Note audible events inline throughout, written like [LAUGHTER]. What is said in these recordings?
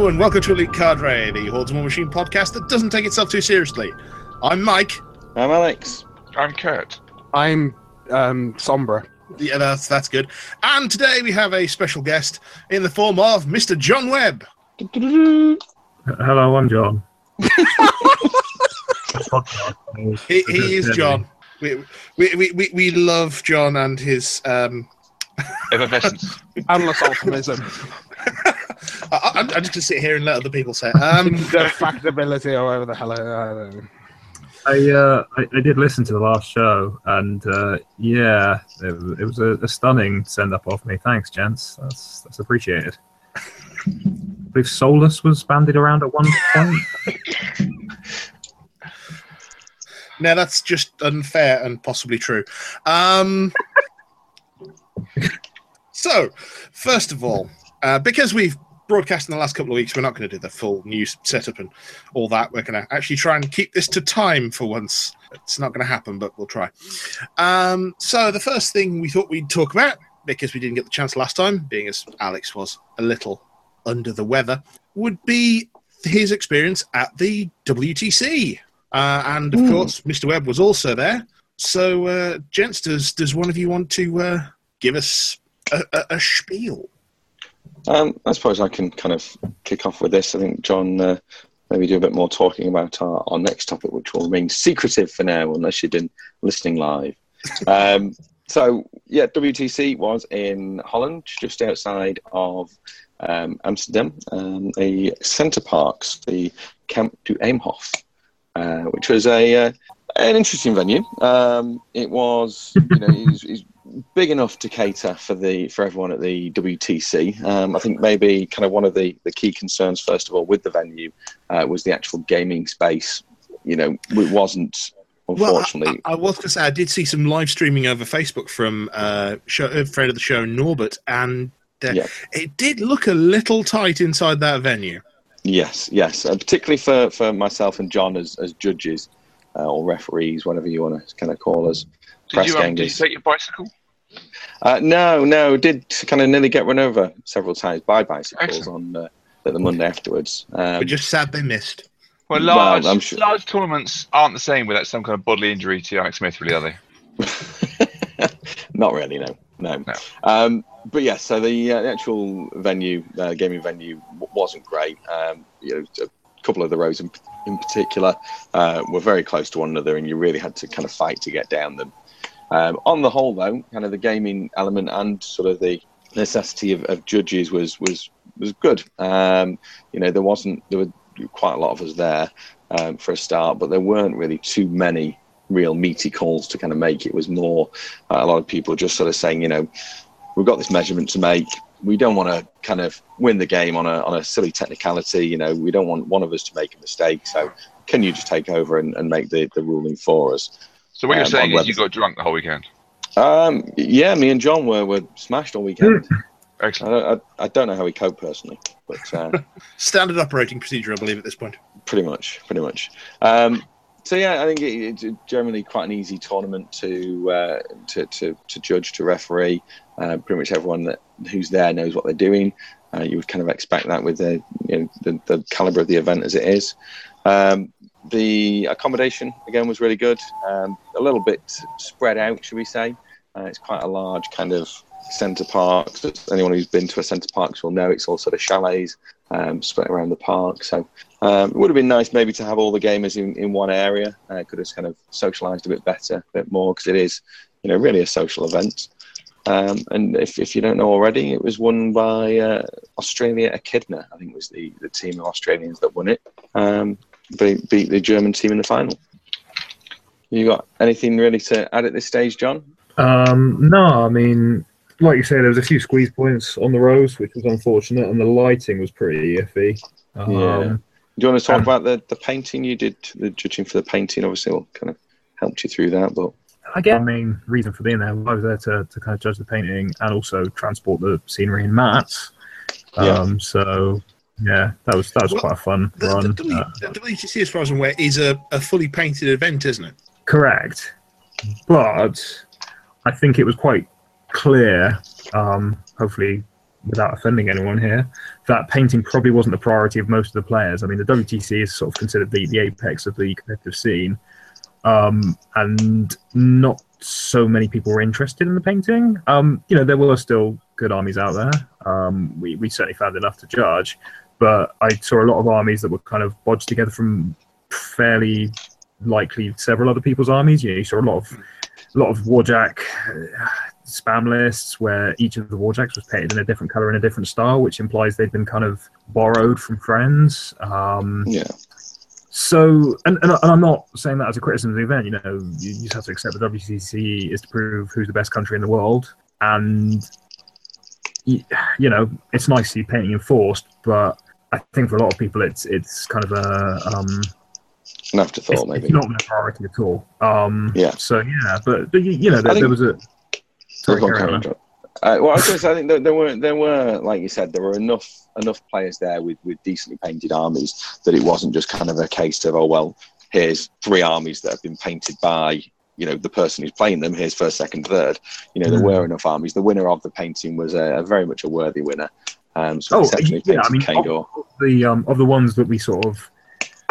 Hello and welcome to Elite Cadre, the Hordes War Machine podcast that doesn't take itself too seriously. I'm Mike. I'm Alex. I'm Kurt. I'm um, Sombra. Yeah, that's that's good. And today we have a special guest in the form of Mr. John Webb. [LAUGHS] Hello, I'm John. He, he is John. We, we, we, we, we love John and his. Um, Effervescence. [LAUGHS] Endless optimism. I, I'm, I'm just gonna sit here and let other people say. It. [LAUGHS] Um, the factability or whatever the hell. I, I don't know. I, uh, I I did listen to the last show, and uh, yeah, it, was- it was a, a stunning send up of me. Thanks, gents. That's that's appreciated. I believe Solus was banded around at one point. [LAUGHS] now that's just unfair and possibly true. Um, [LAUGHS] so, first of all, uh, because we've broadcast in the last couple of weeks, we're not going to do the full news setup and all that. We're going to actually try and keep this to time for once. It's not going to happen, but we'll try. Um, so, the first thing we thought we'd talk about, because we didn't get the chance last time, being as Alex was a little under the weather, would be his experience at the WTC. Uh, and of course, Mr. Webb was also there. So, uh, gents, does does one of you want to uh, give us a, a, a spiel? Um, I suppose I can kind of kick off with this. I think John uh, maybe do a bit more talking about our, our next topic, which will remain secretive for now, unless you've been listening live. Um, [LAUGHS] so, yeah, WTC was in Holland, just outside of um, Amsterdam, um, a Center Parcs, the Camp du Eemhof, uh, which was a uh, an interesting venue. Um, it was, you know, was big enough to cater for the for everyone at the WTC. Um, I think maybe kind of one of the, the key concerns, first of all, with the venue uh, was the actual gaming space. You know, it wasn't unfortunately. I, I was going to say I did see some live streaming over Facebook from uh, show, a friend of the show, Norbert, and uh, Yeah. it did look a little tight inside that venue. Yes, yes, uh, particularly for, for myself and John as, as judges uh, or referees, whatever you want to kind of call us. Did Press you, um, did you take your bicycle? Uh, no, no, did kind of nearly get run over several times by bicycles Excellent. on uh, the Monday afterwards. Um, We're just sad they missed. Well, Well, large, I'm sure- large tournaments aren't the same without some kind of bodily injury to Alex Smith, really, are they? [LAUGHS] Not really, no, no. No. Um, but yes, so the, uh, the actual venue, uh, gaming venue, w- wasn't great. Um, you know, a couple of the rows in, in particular uh, were very close to one another, and you really had to kind of fight to get down them. Um, on the whole, though, kind of the gaming element and sort of the necessity of, of judges was was was good. Um, you know, there wasn't there were quite a lot of us there um, for a start, but there weren't really too many real meaty calls to kind of make. It was more uh, a lot of people just sort of saying, you know, we've got this measurement to make. We don't want to kind of win the game on a on a silly technicality. You know, we don't want one of us to make a mistake. So can you just take over and, and make the, the ruling for us? So what you're Um, saying is you got drunk the whole weekend. Um, yeah, me and John were, were smashed all weekend. I, Excellent. don't, I, I don't know how we cope personally, but uh, [LAUGHS] Standard operating procedure, I believe, at this point. pretty much, pretty much. Um, so yeah, I think it, it's generally quite an easy tournament to uh, to, to to judge, to referee. Uh, pretty much everyone that who's there knows what they're doing. Uh, you would kind of expect that with the you know, the, the caliber of the event as it is. Um, the accommodation again was really good. Um, a little bit spread out, should we say? Uh, it's quite a large kind of centre park. So anyone who's been to a centre park will know it's all sort of chalets um, spread around the park. So um, it would have been nice maybe to have all the gamers in, in one area. Uh, could have kind of socialised a bit better, a bit more, because it is, you know, really a social event. Um, and if, if you don't know already, it was won by uh, Australia Echidna. I think was the, the team of Australians that won it. Um, beat, beat the German team in the final. You got anything really to add at this stage, John? Um, no, I mean, like you say, there was a few squeeze points on the rows, which was unfortunate, and the lighting was pretty iffy. Um, Yeah. Do you want to talk Um, about the, the painting you did? The judging for the painting, obviously, will kind of helped you through that. But I guess the main reason for being there, I was there to, to kind of judge the painting and also transport the scenery and mats. Yeah. Um, So yeah, that was that was Well, quite a fun The, run. the, w, Uh, the WTC, as far as I'm aware, is a, a fully painted event, isn't it? correct, but I think it was quite clear. Um, hopefully, without offending anyone here, that painting probably wasn't the priority of most of the players. I mean, the WTC is sort of considered the, the apex of the competitive scene, um, and not so many people were interested in the painting. Um, you know, there were still good armies out there. Um, we, we certainly found enough to judge, but I saw a lot of armies that were kind of bodged together from fairly likely several other people's armies. You know, you saw a lot of a lot of warjack uh, spam lists where each of the warjacks was painted in a different color in a different style, which implies they've been kind of borrowed from friends. Um, Yeah. so, and, and, and I'm not saying that as a criticism of the event. You know, you, you just have to accept that WCC is to prove who's the best country in the world, and y- you know, it's nice to see painting enforced, but I think for a lot of people, it's it's kind of a um, An afterthought, it's, maybe. it's not a priority at all. Um, Yeah. So yeah, but, but you, know, there, think- there was a. Sorry, Go on, carry carry on. on, John. Uh, well, I was going to say, I think there, there were there were, like you said, there were enough enough players there with, with decently painted armies that it wasn't just kind of a case of oh well, here's three armies that have been painted by you know the person who's playing them. Here's first, second, third. You know there Mm. were enough armies. The winner of the painting was a, a very much a worthy winner. Um, so Oh, yeah, I mean, Kangor. of the um, of the ones that we sort of [SIGHS]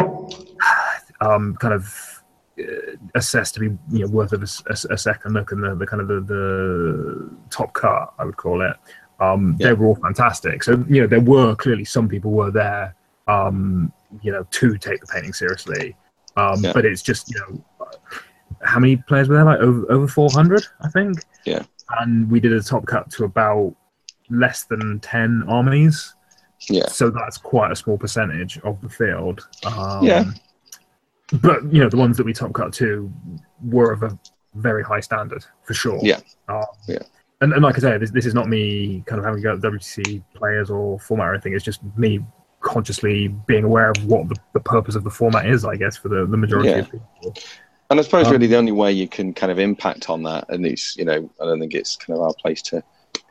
um, kind of uh, assessed to be you know worth of a, a a second look and the, the kind of the, the top cut, I would call it. Um, Yeah. They were all fantastic. So you know there were clearly some people were there, um, you know, to take the painting seriously. Um, Yeah. But it's just you know, how many players were there? Like over over four hundred, I think. Yeah. And we did a top cut to about less than ten armies. Yeah. So that's quite a small percentage of the field. Um, Yeah. But you know, the ones that we top cut to were of a very high standard for sure. Yeah. Um, Yeah. And, and like I say, this, this is not me kind of having to go at WTC players or format or anything. It's just me consciously being aware of what the, the purpose of the format is, I guess, for the, the majority Yeah. of people. And I suppose Um, really the only way you can kind of impact on that, and it's you know, I don't think it's kind of our place to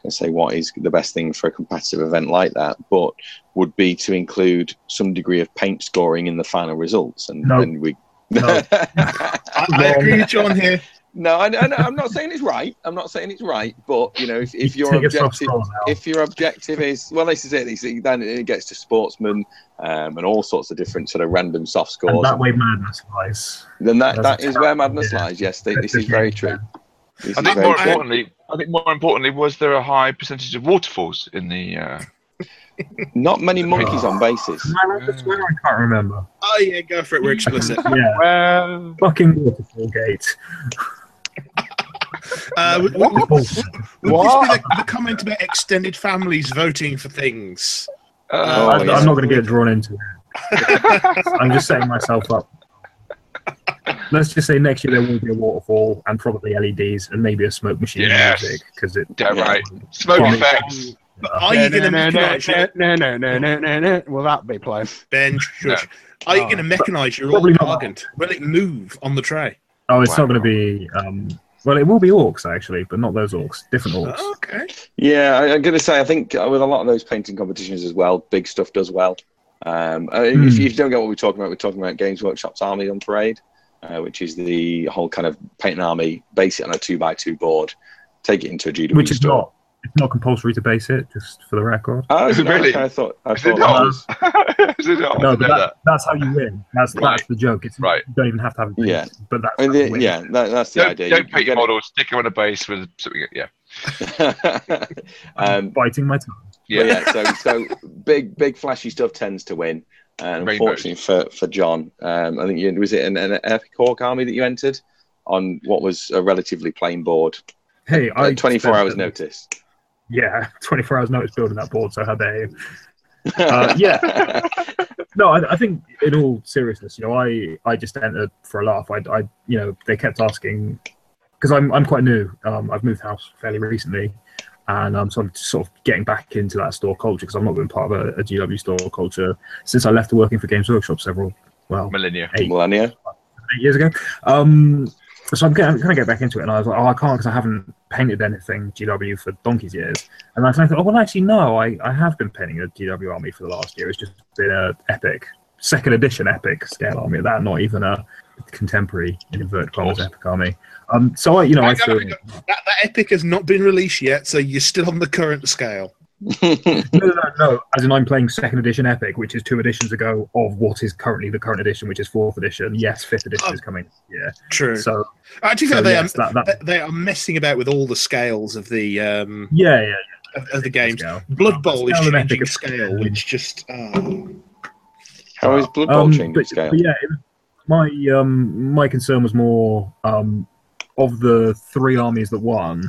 kind of say what is the best thing for a competitive event like that, but would be to include some degree of paint scoring in the final results, and No. then we. [LAUGHS] No. I, [LAUGHS] I agree with John here. no, I, I, I'm not saying it's right. I'm not saying it's right, but you know, if, if your Take a soft objective, if your objective is well, this is it. you see, Then it gets to sportsmen um, and all sorts of different sort of random soft and scores. that way madness lies. then that, That's that a is where madness lies. Yes, this is very true. This I think more true. importantly, I think more importantly, was there a high percentage of waterfalls in the? Uh, [LAUGHS] Not many monkeys on bases. Man, I swear I can't remember. Oh yeah, go for it. We're explicit. [LAUGHS] Yeah, Well, fucking waterfall gate. Uh, would, would, would, would this be What? the, the comment about extended families voting for things? uh, Oh, I, yeah. I'm not going to get drawn into it. [LAUGHS] I'm just setting myself up. Let's just say next year there will be a waterfall and probably LEDs and maybe a smoke machine Yes. music because it. damn Yeah. right. Smoke Yeah. effects. But are you going to mechanise no, no, no, no, no, no. Will that be playing? Ben? [LAUGHS] Shush. Are you Oh. going to mechanise your Probably old not. Will it move on the tray? Oh, it's Wow. not going to be. Um, well, it will be orcs actually, but not those orcs. Different orcs. Okay. Yeah, I, I'm going to say I think uh, with a lot of those painting competitions as well, big stuff does well. Um, uh, if, Hmm. if you don't get what we're talking about, we're talking about Games Workshop's Army on Parade, uh, which is the whole kind of paint an army, base it on a two by two board, take it into a GW Which is store. not. It's not compulsory to base it, just for the record. Oh, is it not? Really? Okay, I thought I Is it thought not? was. [LAUGHS] Is it not? No, but didn't that, that's how you win. That's Right. that's the joke. It's Right. You don't even have to have. A Yeah. But that's I mean, the, yeah, that, that's the Don't, idea. don't You- you paint get models, stick them on a base with something. Yeah, [LAUGHS] um, biting my tongue. yeah. Yeah, so so big big flashy stuff tends to win. And Rainbows. unfortunately for, for John, um, I think you, was it an, an epic orc army that you entered on what was a relatively plain board, Hey, I uh, 24 spent- hours notice. Yeah, [LAUGHS] 24 hours notice building that board. So how dare you? [LAUGHS] Uh, yeah. No, I, I think in all seriousness, you know, I I just entered for a laugh. I, I you know, they kept asking because I'm I'm quite new. Um, I've moved house fairly recently, and I'm sort of sort of getting back into that store culture because I've not been part of a, a GW store culture since I left working for Games Workshop several well Millennia. eight Millennia. eight years ago. Um, so I'm getting, trying to get back into it, and I was like, oh, I can't because I haven't painted anything GW for donkey's years. And I thought, oh, well, actually, no, I, I have been painting a GW army for the last year. It's just been an epic, second edition epic scale army. That not even a contemporary in inverted commas epic army. Um, so I, you know, I Hang on, feel. That, that epic has not been released yet, so you're still on the current scale. [LAUGHS] No, no, no, no. As in, I'm playing second edition Epic, which is two editions ago of what is currently the current edition, which is fourth edition. Yes, fifth edition Oh. is coming. Yeah. True. So, actually, so they, yes, are, that, that, they are messing about with all the scales of the um, yeah, yeah. of, of the games. Scale. Blood Bowl is Scale of Epic changing scale, which just oh. How is Blood Bowl Um, changing but, scale? but yeah, my um, my concern was more um, of the three armies that won,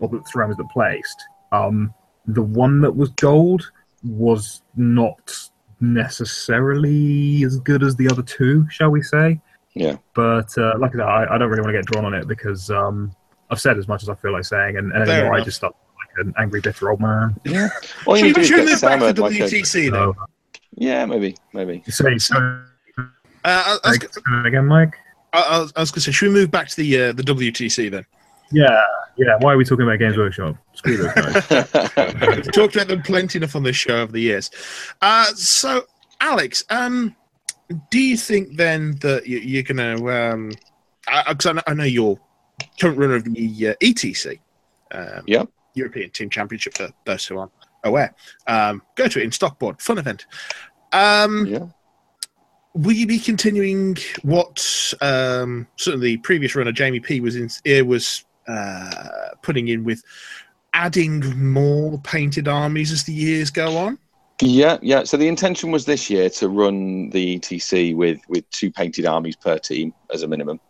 or the three armies that placed. Um, the one that was gold was not necessarily as good as the other two, shall we say? Yeah. But uh, like I said, I, I don't really want to get drawn on it because um, I've said as much as I feel like saying, and, and Fair anymore I just start like an angry, bitter old man. Yeah. All you Should need we, do should move back to Sam like a, WTC then? So, Yeah, maybe, maybe. say, so, Uh, I, I was, again, Mike. I, I was, I was going to say, should we move back to the uh, the WTC then? Yeah, yeah. Why are we talking about Games Workshop? Screw those guys. [LAUGHS] We've talked about them plenty enough on this show over the years. Uh, so, Alex, um, do you think then that you, you're going to? Um, because I, know- I know you're current runner of the uh, ETC, um, Yeah. European Team Championship for those who aren't aware. Um, go to it in Stockboard, fun event. Um, yeah. will you be continuing what um, certainly the previous runner Jamie P was in was uh, putting in with adding more painted armies as the years go on? Yeah, yeah. So the intention was this year to run the ETC with with two painted armies per team as a minimum.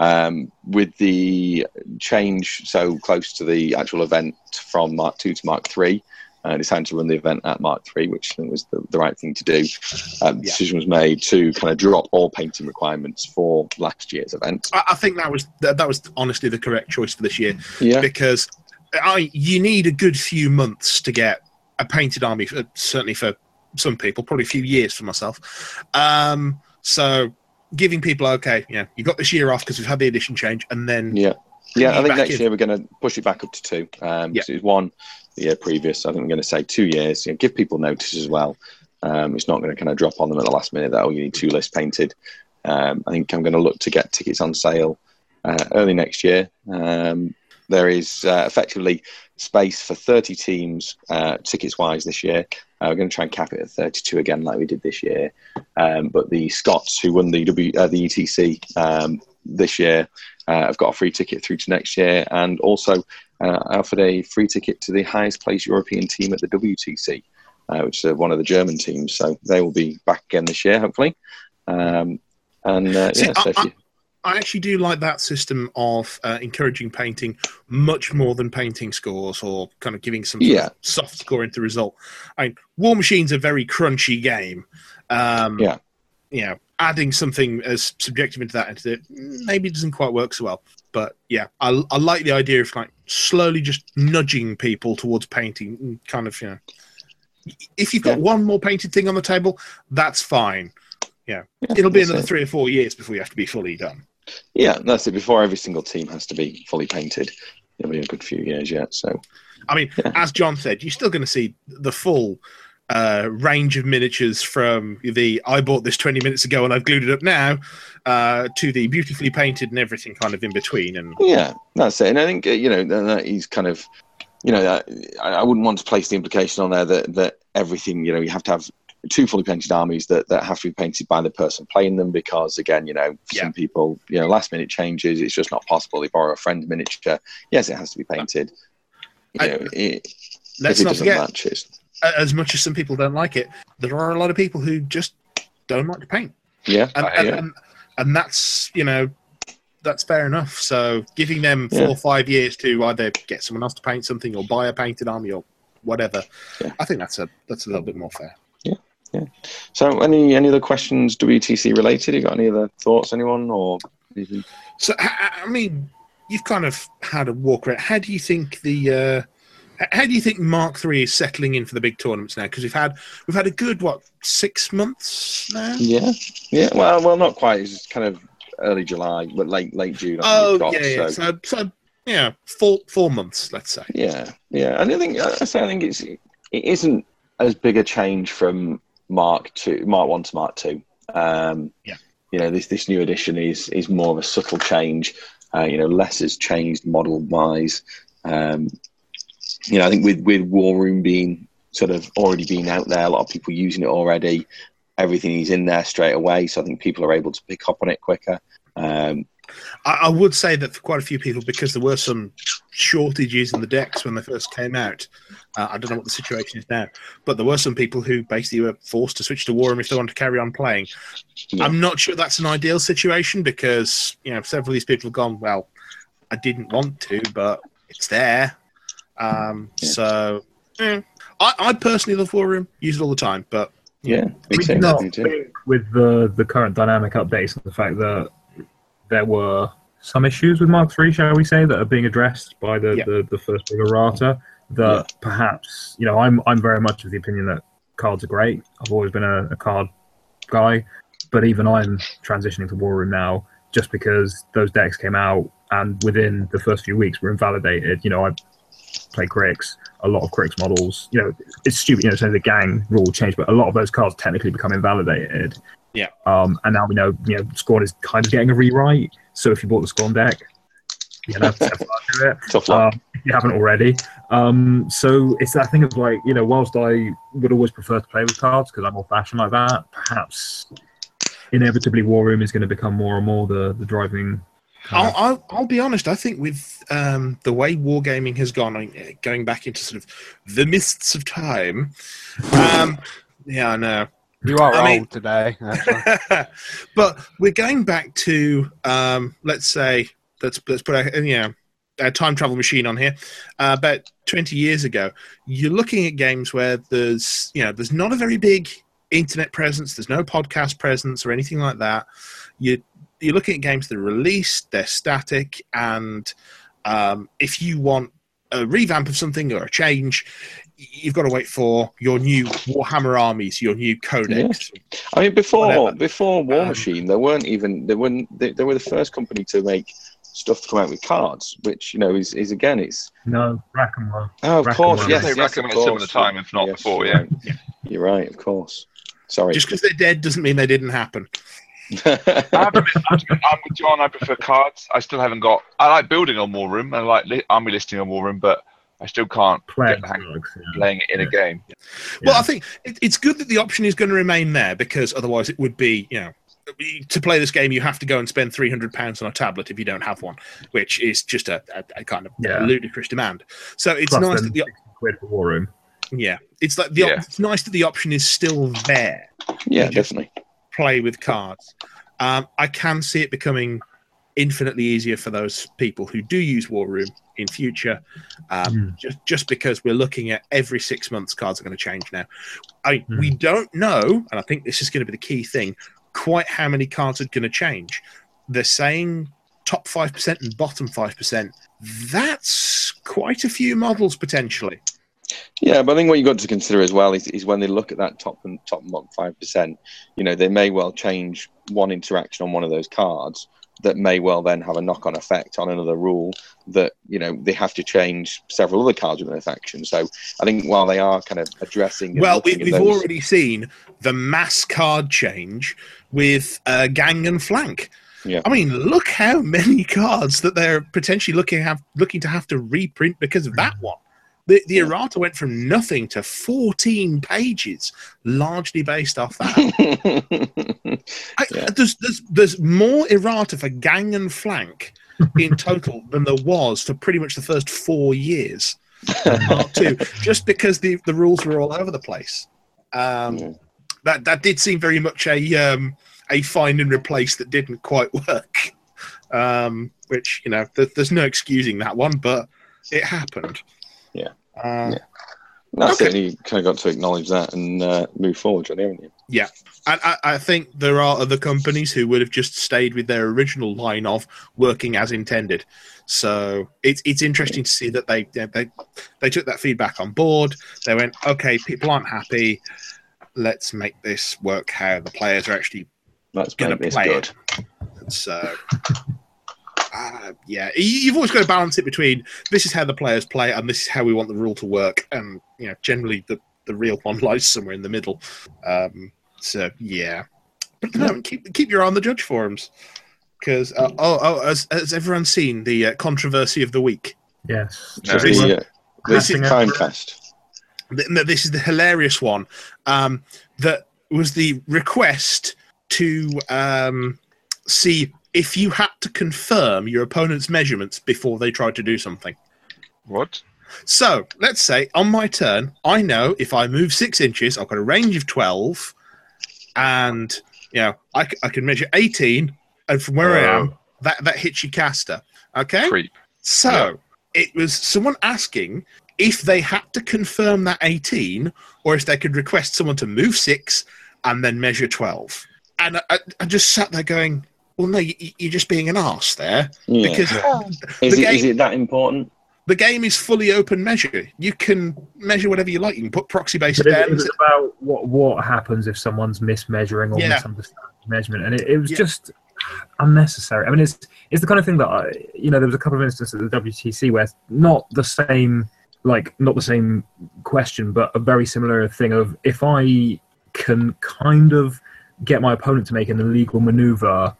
Um, with the change so close to the actual event from Mark Two to Mark Three, uh, decided to run the event at Mark Three, which I think was the, the right thing to do. Um, Yeah. Decision was made to kind of drop all painting requirements for last year's event. I, I think that was that, that was honestly the correct choice for this year Yeah, because I you need a good few months to get a painted army. uh, Certainly for some people, probably a few years for myself. Um, so giving people okay, yeah, you got this year off because we've had the edition change, and then yeah. Yeah, I think next in. year we're going to push it back up to two. Um, Yeah. it was one the year previous. I think we're going to say two years. You know, give people notice as well. Um, it's not going to kind of drop on them at the last minute that oh you need two lists painted. Um, I think I'm going to look to get tickets on sale uh, early next year. Um, there is uh, effectively space for 30 teams uh, tickets wise this year. Uh, we're going to try and cap it at 32 again, like we did this year. Um, but the Scots who won the w, uh, the ETC um, this year uh, have got a free ticket through to next year, and also uh, offered a free ticket to the highest placed European team at the WTC, uh, which is one of the German teams. So they will be back again this year, hopefully. Um, and uh, See, yeah, so I- you, I actually do like that system of uh, encouraging painting much more than painting scores or kind of giving some sort Yeah. of soft score into the result. I mean, War Machine's a very crunchy game. Um, Yeah. You know, adding something as subjective into that into it maybe doesn't quite work so well. But yeah, I, I like the idea of like slowly just nudging people towards painting, kind of you know. If you've got Yeah. one more painted thing on the table, that's fine. Yeah, yeah, it'll be another it. three or four years before you have to be fully done. Yeah, that's it. Before every single team has to be fully painted, it'll be a good few years yet. So I mean, Yeah. as John said, you're still going to see the full uh, range of miniatures from the I bought this 20 minutes ago and I've glued it up now uh, to the beautifully painted and everything kind of in between. And Yeah, that's it. And I think uh, you know that he's kind of, you know, I, I wouldn't want to place the implication on there that that everything, you know, you have to have two fully painted armies that, that have to be painted by the person playing them because again, you know, Yeah. some people, you know, last minute changes, it's just not possible. They borrow a friend miniature. Yes, it has to be painted. You I- know, it, let's not doesn't forget, match, as much as some people don't like it, there are a lot of people who just don't like to paint. yeah, And, I- and, and, and that's, you know, that's fair enough. So giving them four Yeah. or five years to either get someone else to paint something or buy a painted army or whatever, Yeah. I think that's a that's a little bit more fair. Yeah, yeah. So, any any other questions WTC related? You got any other thoughts, anyone, or anything? So, I mean, you've kind of had a walk around. How do you think the uh, how do you think Mark Three is settling in for the big tournaments now? Because we've had we've had a good what six months now. Yeah, yeah. Well, well, not quite. It's kind of early July, but late late June. Oh got, yeah, yeah. so- So, so yeah, four four months, let's say. Yeah, yeah, and I think I say I think it's it isn't as big a change from Mark two, Mark one to Mark two. Um, Yeah. you know this this new edition is is more of a subtle change. Uh, you know, less has changed model wise. Um, you know, I think with with War Room being sort of already being out there, a lot of people using it already. Everything is in there straight away, so I think people are able to pick up on it quicker. Um, I, I would say that for quite a few people, because there were some shortages in the decks when they first came out. Uh, I don't know what the situation is now, but there were some people who basically were forced to switch to War Room if they wanted to carry on playing. Yeah. I'm not sure that's an ideal situation because you know several of these people have gone. Well, I didn't want to, but it's there. Um, Yeah. So eh. I, I personally love War Room, use it all the time, but yeah, me We not think with the the current dynamic updates and the fact that there were some issues with Mark III, shall we say, that are being addressed by the, Yeah. the, the first big errata. That perhaps you know I'm I'm very much of the opinion that cards are great. I've always been a, a card guy, but even I'm transitioning to War Room now just because those decks came out and within the first few weeks were invalidated. You know, I play Cryx, a lot of Cryx models. You know, it's stupid, you know, saying the gang rule changed, but a lot of those cards technically become invalidated. Yeah. Um, and now we know, you know, Skorne is kind of getting a rewrite. So if you bought the Skorne deck, you know, with it [LAUGHS] um, if you haven't already. Um, so it's that thing of like, you know, whilst I would always prefer to play with cards because I'm old fashioned like that, perhaps inevitably War Room is going to become more and more the, the driving. I'll, I'll, I'll be honest. I think with um, the way wargaming has gone, going back into sort of the mists of time. Um, yeah, I know. You are I old mean- today. [LAUGHS] but we're going back to um, let's say let's let's put a know a time travel machine on here. Uh, about twenty years ago, you're looking at games where there's you know there's not a very big internet presence, there's no podcast presence or anything like that. You you're looking at games that are released, they're static, and um, if you want a revamp of something or a change, you've got to wait for your new Warhammer armies, your new codex. I mean, before Whatever. before War Um, Machine, they weren't even they weren't they, they were the first company to make stuff to come out with cards, which you know is, is again it's no, rack and roll. oh of Rack course and yes, They yes recommend of some of course. the time, if not Yes, before, you're yeah. right. You're right, of course. Sorry. Just because they're dead doesn't mean they didn't happen. I have to admit, I have to admit, I'm with John. I prefer cards. I still haven't got. I like building on War Room. I like li- army listing on War Room, but I still can't Playing get the drugs, yeah. playing it in a game. Well, I think it, it's good that the option is going to remain there because otherwise it would be, you know, to play this game you have to go and spend three hundred pounds on a tablet if you don't have one, which is just a, a, a kind of Yeah. ludicrous demand. So it's Plus nice that the quid for War Room. yeah, it's like the op- it's nice that the option is still there. yeah, just- definitely. Play with cards. Um, I can see it becoming infinitely easier for those people who do use War Room in future. Um, Hmm. just just because we're looking at every six months, cards are going to change now. I Hmm. we don't know, and I think this is going to be the key thing. Quite how many cards are going to change? They're saying top five percent and bottom five percent. That's quite a few models potentially. Yeah, but I think what you've got to consider as well is, is when they look at that top and top five percent, you know, they may well change one interaction on one of those cards that may well then have a knock-on effect on another rule that you know they have to change several other cards within a faction. So I think while they are kind of addressing, Well, we, we've those- already seen the mass card change with uh, Gang and Flank. Yeah. I mean, look how many [LAUGHS] cards that they're potentially looking have looking to have to reprint because of that one. The the errata went from nothing to fourteen pages, largely based off that. [LAUGHS] I, Yeah. there's, there's there's more errata for Gang and Flank in [LAUGHS] total than there was for pretty much the first four years. of Part two, [LAUGHS] just because the the rules were all over the place. Um, Yeah. That that did seem very much a um, a find and replace that didn't quite work. Um, which you know, th- there's no excusing that one, but it happened. Yeah. Uh, Yeah. That's Okay. it. You kind of got to acknowledge that and uh, move forward, really, haven't you? And I, I think there are other companies who would have just stayed with their original line of working as intended. So it's it's interesting to see that they they they took that feedback on board. They went, okay, people aren't happy. Let's make this work how the players are actually make this play good. it. so. Uh, yeah, you- you've always got to balance it between this is how the players play and this is how we want the rule to work, and you know, generally the the real one [LAUGHS] lies somewhere in the middle. Um, so yeah, but at the moment, keep keep your eye on the judge forums because uh, oh oh has, has everyone seen the uh, controversy of the week? Yes. No, So it's- the, uh, This is- Grasping Time after it. fest. th- no, this is the hilarious one um, that was the request to um, see if you had to confirm your opponent's measurements before they tried to do something. What? So let's say on my turn, I know if I move six inches, I've got a range of 12, and you know, I, I can measure 18, and from where I am, that, that hits your caster. Okay? Creep. So it was someone asking if they had to confirm that 18 or if they could request someone to move six and then measure 12. And I, I, I just sat there going, well, no, you, you're just being an arse there Yeah. because [LAUGHS] is, the it, is game- it that important? the game is fully open measure. You can measure whatever you like. You can put proxy based But it, it was about what what happens if someone's mismeasuring or Yeah. misunderstanding measurement, and it, it was Yeah. just unnecessary. I mean, it's it's the kind of thing that I, you know, there was a couple of instances at the WTC where not the same, like not the same question, but a very similar thing of if I can kind of get my opponent to make an illegal maneuver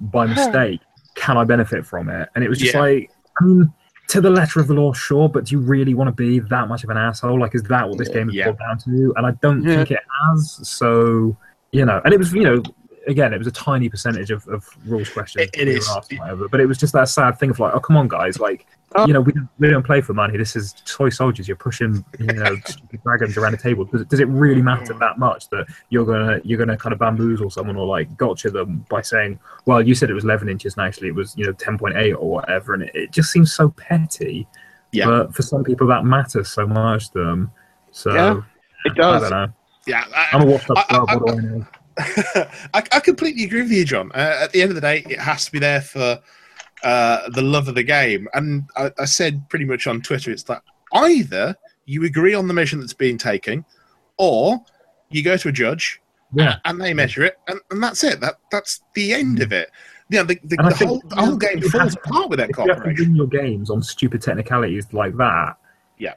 by mistake, can I benefit from it? And it was just Yeah. like, I mean, to the letter of the law, sure, but do you really want to be that much of an asshole? Like, is that what this game is Yeah. boiled down to? And I don't Yeah. think it has. So, you know, and it was, you know, again, it was a tiny percentage of, of rules questions. It- it we were is. asked whatever, but it was just that sad thing of like, oh, come on, guys, like. You know, we don't, we don't play for money. This is toy soldiers. You're pushing, you know, [LAUGHS] dragons around a table. Does it, does it really matter that much that you're gonna you're gonna kind of bamboozle someone or like gotcha them by saying, well, you said it was 11 inches and actually it was you know 10.8 or whatever, and it, it just seems so petty. Yeah. But for some people, that matters so much to them. So Yeah, It I does. don't know. yeah, I'm I, a washed up I- I- I? [LAUGHS] I, I completely agree with you, John. Uh, at the end of the day, it has to be there for uh, the love of the game. And I, I said pretty much on Twitter, it's that either you agree on the measurement that's being taken, or you go to a judge Yeah. and they measure it, and, and that's it. That that's the end of it. You know, the, the, the whole the whole game falls have- apart with that If you to win your games on stupid technicalities like that, Yeah.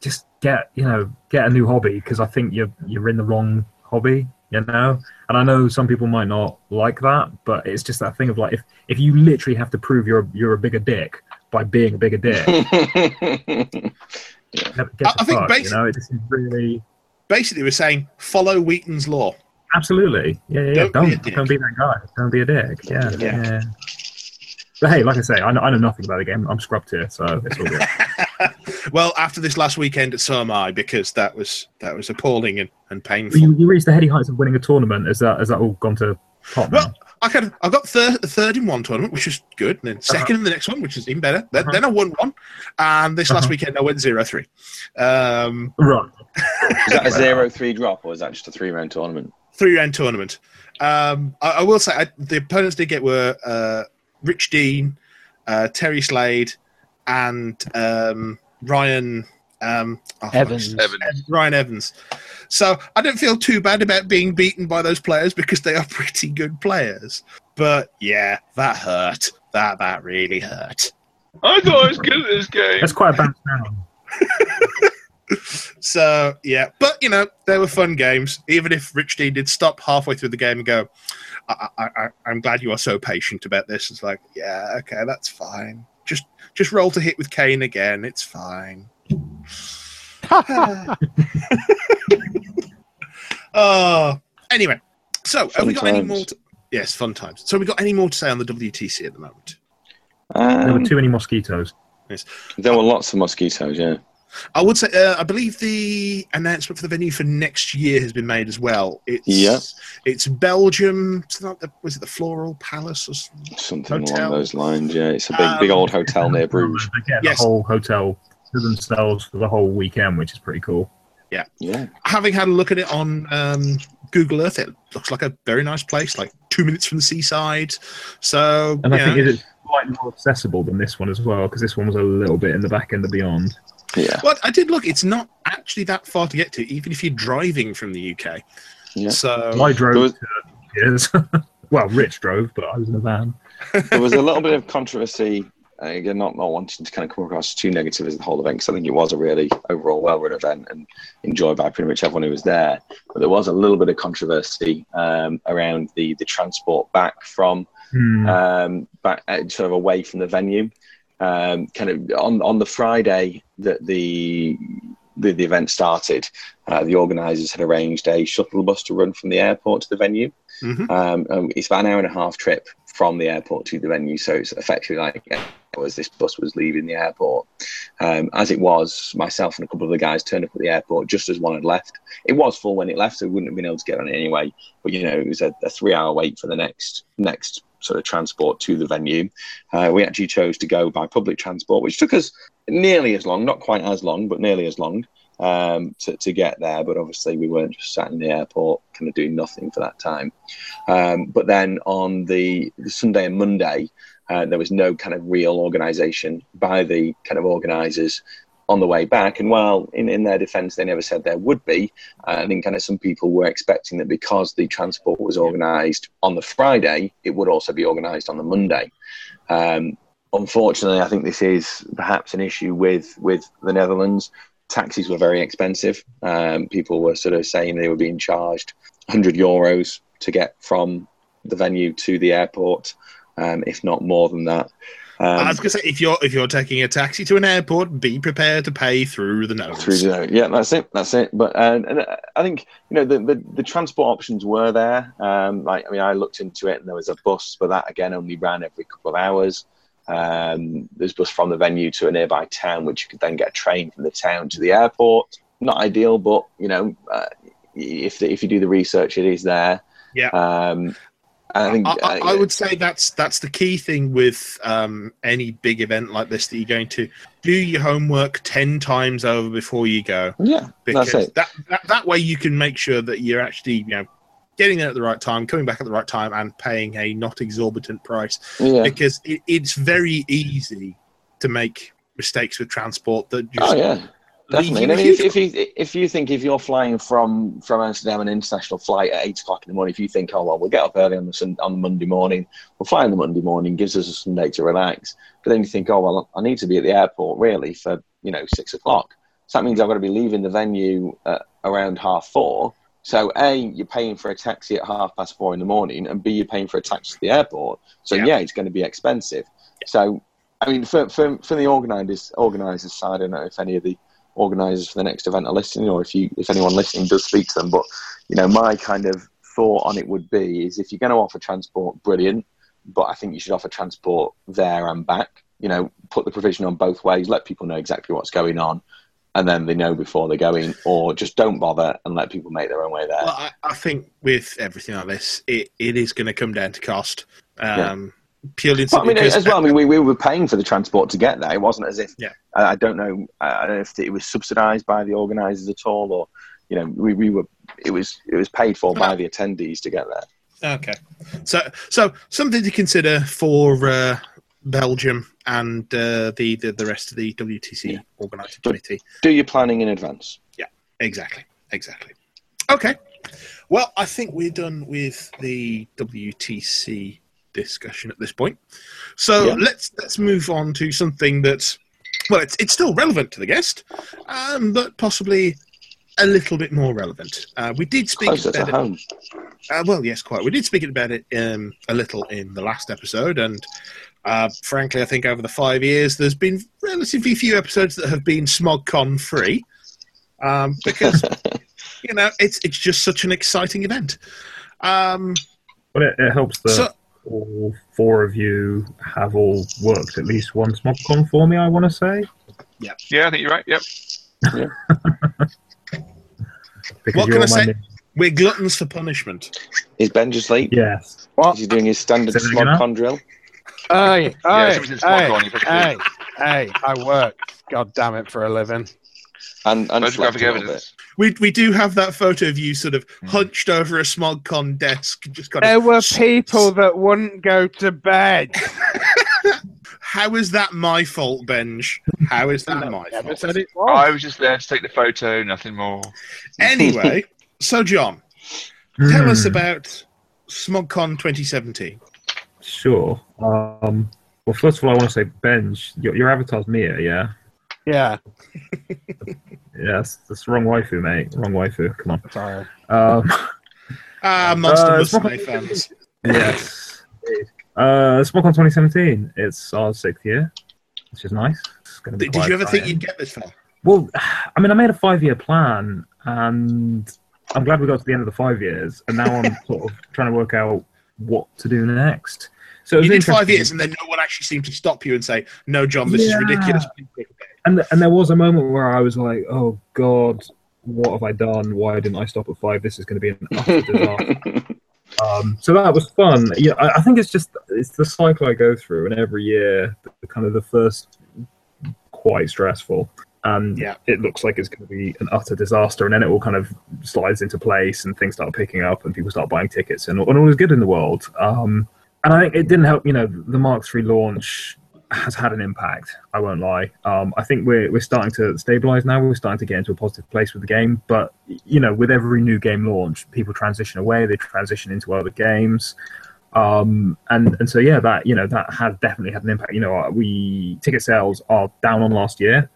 just get you know get a new hobby because I think you're you're in the wrong hobby, you know. And I know some people might not like that, but it's just that thing of like if if you literally have to prove you're you're a bigger dick by being a bigger dick, [LAUGHS] get, get I- the I think fuck, basi- you know, it just is really Basically, we're saying follow Wheaton's law. absolutely yeah yeah, yeah. Don't don't be don't, be that guy, don't be a dick, yeah Yeah. yeah. But hey, like I say, I know, I know nothing about the game. I'm scrubbed here, so it's all good. [LAUGHS] [LAUGHS] well, after this last weekend, so am I because that was that was appalling and, and painful. you, you reached the heady heights of winning a tournament. Has that has that all gone to pot? Well, I kind I got third, third in one tournament, which was good, and then 2nd in the next one, which is even better. Then, Uh-huh. then I won one, and this last Uh-huh. weekend I went zero three. Um, right. [LAUGHS] Is that a zero three drop or is that just a three round tournament? three round tournament. Um, I, I will say I, the opponents did get were uh, Rich Dean, uh, Terry Slade, and um, Ryan um, oh, Evans. fuck, Ryan Evans. So I don't feel too bad about being beaten by those players because they are [LAUGHS] pretty good players. But yeah, that hurt. That that really hurt. I thought I was good at this game. That's quite a bounce [LAUGHS] down. So yeah, but you know they were fun games. Even if Rich Dean did stop halfway through the game and go, I, I, I, "I'm glad you are so patient about this." It's like, yeah, okay, that's fine. Just just roll to hit with Caine again. It's fine. oh, [LAUGHS] anyway. So have we got any more? To, yes, fun times. So have we got any more to say on the WTC at the moment? There were Um, too many mosquitoes. Yes. there were lots of mosquitoes, yeah. I would say, uh, I believe the announcement for the venue for next year has been made as well. It's Yeah. it's Belgium. It's not the, was it the Floral Palace or something? Something Hotel. along those lines, yeah. It's a big, big Um, old hotel near Bruges. They get Yes. the whole hotel to themselves for the whole weekend, which is pretty cool. Yeah. yeah. Having had a look at it on um, Google Earth, it looks like a very nice place, like two minutes from the seaside. So And I yeah. think it's slightly more accessible than this one as well, because this one was a little bit in the back end of beyond. Yeah. Well, I did look. It's not actually that far to get to, even if you're driving from the UK. Yeah. So I drove There was- to years. [LAUGHS] well, Rich drove, but I was in a van. [LAUGHS] there was a little bit of controversy. uh, Again, not, not wanting to kind of come across too negative as the whole event, because I think it was a really overall well run event and enjoyed by pretty much everyone who was there. But there was a little bit of controversy um, around the, the transport back from Hmm. um, back uh, sort of away from the venue. Um, kind of on on the Friday, that the the, the event started, uh, the organisers had arranged a shuttle bus to run from the airport to the venue. Mhm. Um, um, it's about an hour and a half trip from the airport to the venue, so it's effectively like as this bus was leaving the airport. Um, as it was, myself and a couple of the guys turned up at the airport just as one had left. It was full when it left, so we wouldn't have been able to get on it anyway. But you know, it was a, a three-hour wait for the next next sort of transport to the venue. Uh, we actually chose to go by public transport, which took us nearly as long, not quite as long, but nearly as long um, to, to get there. But obviously, we weren't just sat in the airport, kind of doing nothing for that time. Um, but then on the, the Sunday and Monday, uh, there was no kind of real organisation by the kind of organisers on the way back. And while in, in their defence, they never said there would be, uh, I think kind of some people were expecting that because the transport was organised on the Friday, it would also be organised on the Monday. Um, unfortunately, I think this is perhaps an issue with with the Netherlands. Taxis were very expensive. Um, people were sort of saying they were being charged 100 euros to get from the venue to the airport, um, if not more than that. I Um, was going to say, if you're if you're taking a taxi to an airport, be prepared to pay through the nose. through the nose. yeah that's it that's it but uh, and uh, i think you know the, the the transport options were there um like i mean i looked into it and there was a bus but that again only ran every couple of hours um there's bus from the venue to a nearby town which you could then get a train from the town to the airport not ideal but you know uh, if the, if you do the research it is there Yeah. um i think I, I, uh, I would say that's that's the key thing with um, any big event like this that you're going to do your homework ten times over before you go. Yeah because that's it. that, that that way you can make sure that you're actually you know getting there at the right time, coming back at the right time, and paying a not exorbitant price. Yeah. Because it, it's very easy to make mistakes with transport that just Oh yeah, definitely. And I mean, if, if you if you think if you're flying from from Amsterdam an international flight at eight o'clock in the morning, if you think, oh well, we'll get up early on the sun, on the Monday morning, we'll fly on the Monday morning, gives us a Sunday to relax. But then you think, oh well, I need to be at the airport really for you know six o'clock. So that means I've got to be leaving the venue at around half four. So a, you're paying for a taxi at half past four in the morning, and b, you're paying for a taxi to the airport. So Yeah. yeah, it's going to be expensive. So I mean, for for, for the organisers organisers side, I don't know if any of the organisers for the next event are listening, or if you if anyone listening does speak to them. But you know, my kind of thought on it would be is if you're going to offer transport, brilliant. But I think you should offer transport there and back. You know, put the provision on both ways. Let people know exactly what's going on, and then they know before they're going, or just don't bother and let people make their own way there. Well, I, I think with everything like this, it, it is going to come down to cost. Um, Purely and Well, I mean, as well. I mean, [LAUGHS] we, we were paying for the transport to get there. It wasn't as if Yeah. I, I don't know. I I don't know if it was subsidised by the organisers at all, or you know, we, we were. It was it was paid for by the attendees to get there. Okay, so so something to consider for uh, Belgium and uh, the, the the rest of the WTC Yeah. organising committee. Do your planning in advance. Yeah, exactly, exactly. Okay, well, I think we're done with the WTC discussion at this point. So Yeah. let's let's move on to something that's well, it's it's still relevant to the guest, um, but possibly a little bit more relevant. Uh, we did speak Closer to about it home. uh, well, yes, quite. We did speak about it um, a little in the last episode, and uh, frankly, I think over the five years, there's been relatively few episodes that have been SmogCon free, um, because [LAUGHS] you know it's it's just such an exciting event. Um, But it, it helps that so, all four of you have all worked at least one SmogCon for me, I want to say. Yeah, Yeah, I think you're right. Yep. [LAUGHS] Because What can I say? new- we're gluttons for punishment. Is Ben just late? Yes. What? Is he doing his standard Say that again, SmogCon drill? Hey, Yeah, hey, something's in small hey, corner, you better hey, hey, I work. God damn it for a living. And, and Photographic a little bit. evidence. We we do have that photo of you sort of Hmm. hunched over a SmogCon desk, just kind There of. were people that wouldn't go to bed. [LAUGHS] [LAUGHS] How is that my fault, Benj? How is that my Never fault? said it was. I was just there to take the photo, nothing more. [LAUGHS] Anyway, so John, tell us Hmm, about SmogCon 2017. Sure. Um, well, first of all, I want to say, Benj, your, your avatar's Mia, yeah? Yeah, [LAUGHS] Yes, that's the wrong waifu, mate. Wrong waifu. Come on. sorry. Um, Ah, [LAUGHS] Monster Uh, Musume SmogCon- fans. [LAUGHS] yes. Uh, SmogCon 2017. It's our sixth year. which is nice. It's gonna be Did, did you ever think you'd get this far? Well, [SIGHS] I mean, I made a five-year plan, and I'm glad we got to the end of the five years, and now I'm sort of trying to work out what to do next. So You did five years, and then no one actually seemed to stop you and say, "No, John, this Yeah. is ridiculous." And and there was a moment where I was like, "Oh God, what have I done? Why didn't I stop at five? This is going to be an utter disaster." [LAUGHS] um, so that was fun. Yeah, I, I think it's just it's the cycle I go through, and every year, the, kind of the first quite stressful, and Yeah. it looks like it's going to be an utter disaster, and then it all kind of slides into place, and things start picking up, and people start buying tickets, and, and all is good in the world. Um, and I think it didn't help. You know, the Mark III launch has had an impact. I won't lie. Um, I think we're we're starting to stabilize now. We're starting to get into a positive place with the game. But you know, with every new game launch, people transition away. They transition into other games. Um, and and so yeah, that you know that has definitely had an impact. You know, we ticket sales are down on last year,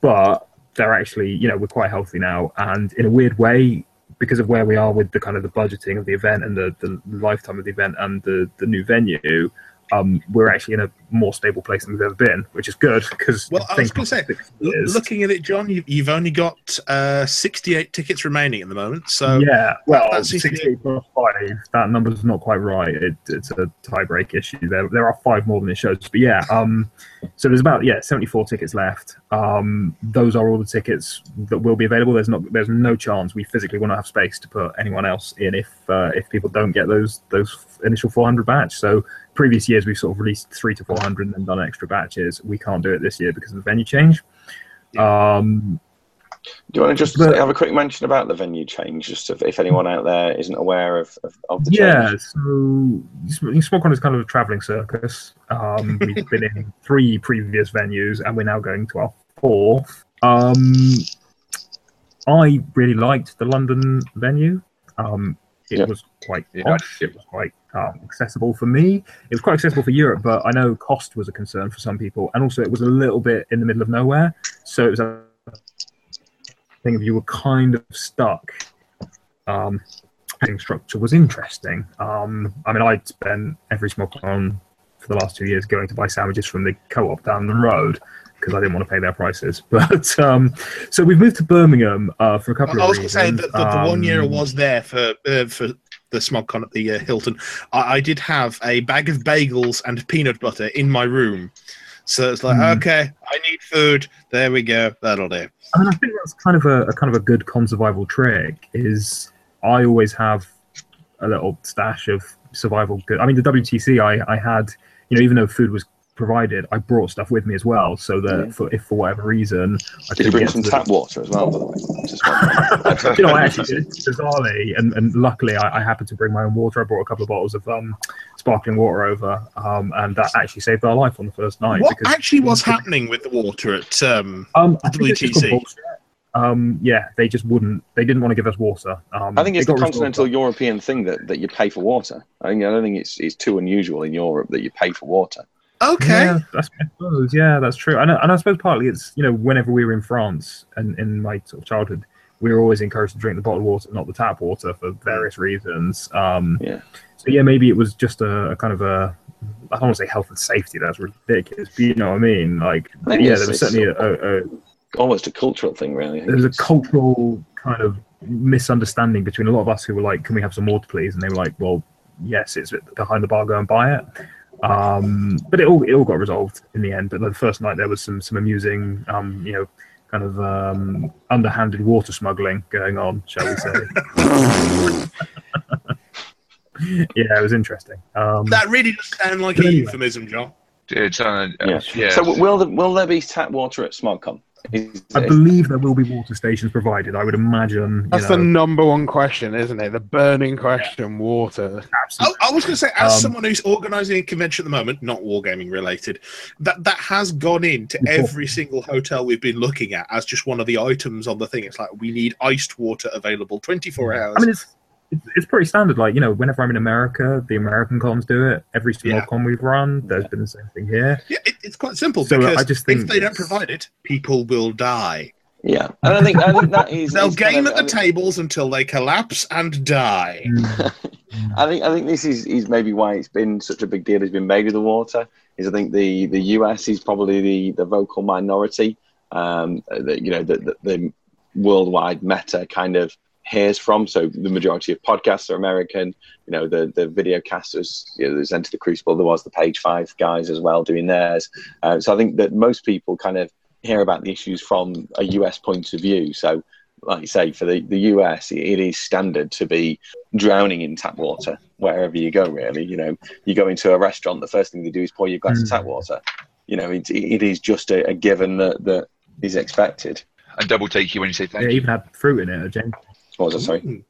but they're actually you know we're quite healthy now. And in a weird way, because of where we are with the kind of the budgeting of the event and the, the lifetime of the event and the the new venue, um, we're actually in a more stable place than we've ever been, which is good because Well, I was gonna say, L- looking at it, John, you've, you've only got uh, 68 tickets remaining at the moment. So yeah, well, that seems 68 plus five, that number's not quite right. It, it's a tie-break issue. There, there are five more than it shows. But yeah, um, so there's about yeah 74 tickets left. Um, those are all the tickets that will be available. There's not, there's no chance we physically will not have space to put anyone else in if uh, if people don't get those those initial 400 batch. So previous years we've sort of released three to 400 and then done extra batches. We can't do it this year because of the venue change. Um, Do you want to just But- have a quick mention about the venue change, just if, if anyone out there isn't aware of, of, of the Yeah, change? Yeah, so SmogCon is kind of a traveling circus. Um, [LAUGHS] we've been in three previous venues, and we're now going to our fourth. Um, I really liked the London venue. Um, it Yeah. was quite. It was quite um, accessible for me. It was quite accessible for Europe, but I know cost was a concern for some people, and also it was a little bit in the middle of nowhere. So it was a thing of you were kind of stuck. Um, structure was interesting. Um, I mean, I'd spent every SmogCon for the last two years going to buy sandwiches from the co-op down the road because I didn't want to pay their prices. [LAUGHS] But um, so we've moved to Birmingham uh, for a couple I of reasons. I was going to say that the, the one year I Um, was there for uh, for the SmogCon at the uh, Hilton, I, I did have a bag of bagels and peanut butter in my room. So it's like, Hmm. okay, I need food. There we go. That'll do. I mean, I think that's kind of a, a kind of a good con survival trick. Is I always have a little stash of survival good. I mean, the WTC, I, I had, you know, even though food was provided, I brought stuff with me as well, so that Yeah. for, if for whatever reason I Did you bring some the- tap water as well, by the way? [LAUGHS] You know, I actually did bizarrely, and, and luckily, I, I happened to bring my own water. I brought a couple of bottles of um, sparkling water over, um, and that actually saved our life on the first night. What because actually was [LAUGHS] happening with the water at um, Um, I the think it's just called WTC? Um, yeah, they just wouldn't. They didn't want to give us water. Um, I think it's the continental by- European thing that, that you pay for water. I think I don't think it's it's too unusual in Europe that you pay for water. Okay. Yeah, that's, I suppose. Yeah, that's true. And, I- and I suppose partly it's you know whenever we were in France and in my sort of childhood, we were always encouraged to drink the bottled water, not the tap water, for various reasons. Um, Yeah. So yeah, maybe it was just a, a kind of a I don't want to say health and safety. That's ridiculous, but you know what I mean. Like I yeah, there was certainly a, a, a Almost a cultural thing, really. Think there's a cultural kind of misunderstanding between a lot of us who were like, "Can we have some water, please?" And they were like, "Well, yes, it's behind the bar. Go and buy it." Um, but it all it all got resolved in the end. But the first night there was some some amusing, um, you know, kind of um, underhanded water smuggling going on, shall we say? [LAUGHS] yeah, it was interesting. Um, That really does sound like a Anyway. euphemism, John. It's, uh, uh, Yeah. yeah. So will the, will there be tap water at SmogCon? Is, I believe there will be water stations provided. I would imagine. You That's know, the number one question, isn't it? The burning question: water. absolutely. I, I was going to say, as Um, someone who's organising a convention at the moment, not wargaming related, that that has gone into Important. every single hotel we've been looking at as just one of the items on the thing. It's like we need iced water available 24 hours. I mean, it's, it's it's pretty standard. Like you know, whenever I'm in America, the American cons do it. Every small Yeah. con we've run, there's been the same thing here. yeah, it, it's quite simple So, because I just think if think they don't provide it, people will die. yeah, and I think I think that is. [LAUGHS] They'll is kind game of- at the tables until they collapse and die. Mm. [LAUGHS] I think I think this is, is maybe why it's been such a big deal has been made of the water. Is I think the, the US is probably the, the vocal minority. Um, that you know the, the, the worldwide meta kind of hears from. So the majority of podcasts are American. You know the the video casters. You know, there's Enter the Crucible. There was the Page Five guys as well doing theirs. Uh, so I think that most people kind of hear about the issues from a US point of view. So like you say, for the, the US, it, it is standard to be drowning in tap water wherever you go, really. You know, you go into a restaurant, the first thing they do is pour you a glass of Mm. tap water. You know, it, it is just a, a given that, that is expected. And double take you when you say Yeah, thank it you. even had fruit in it, James. What was I sorry? Mm.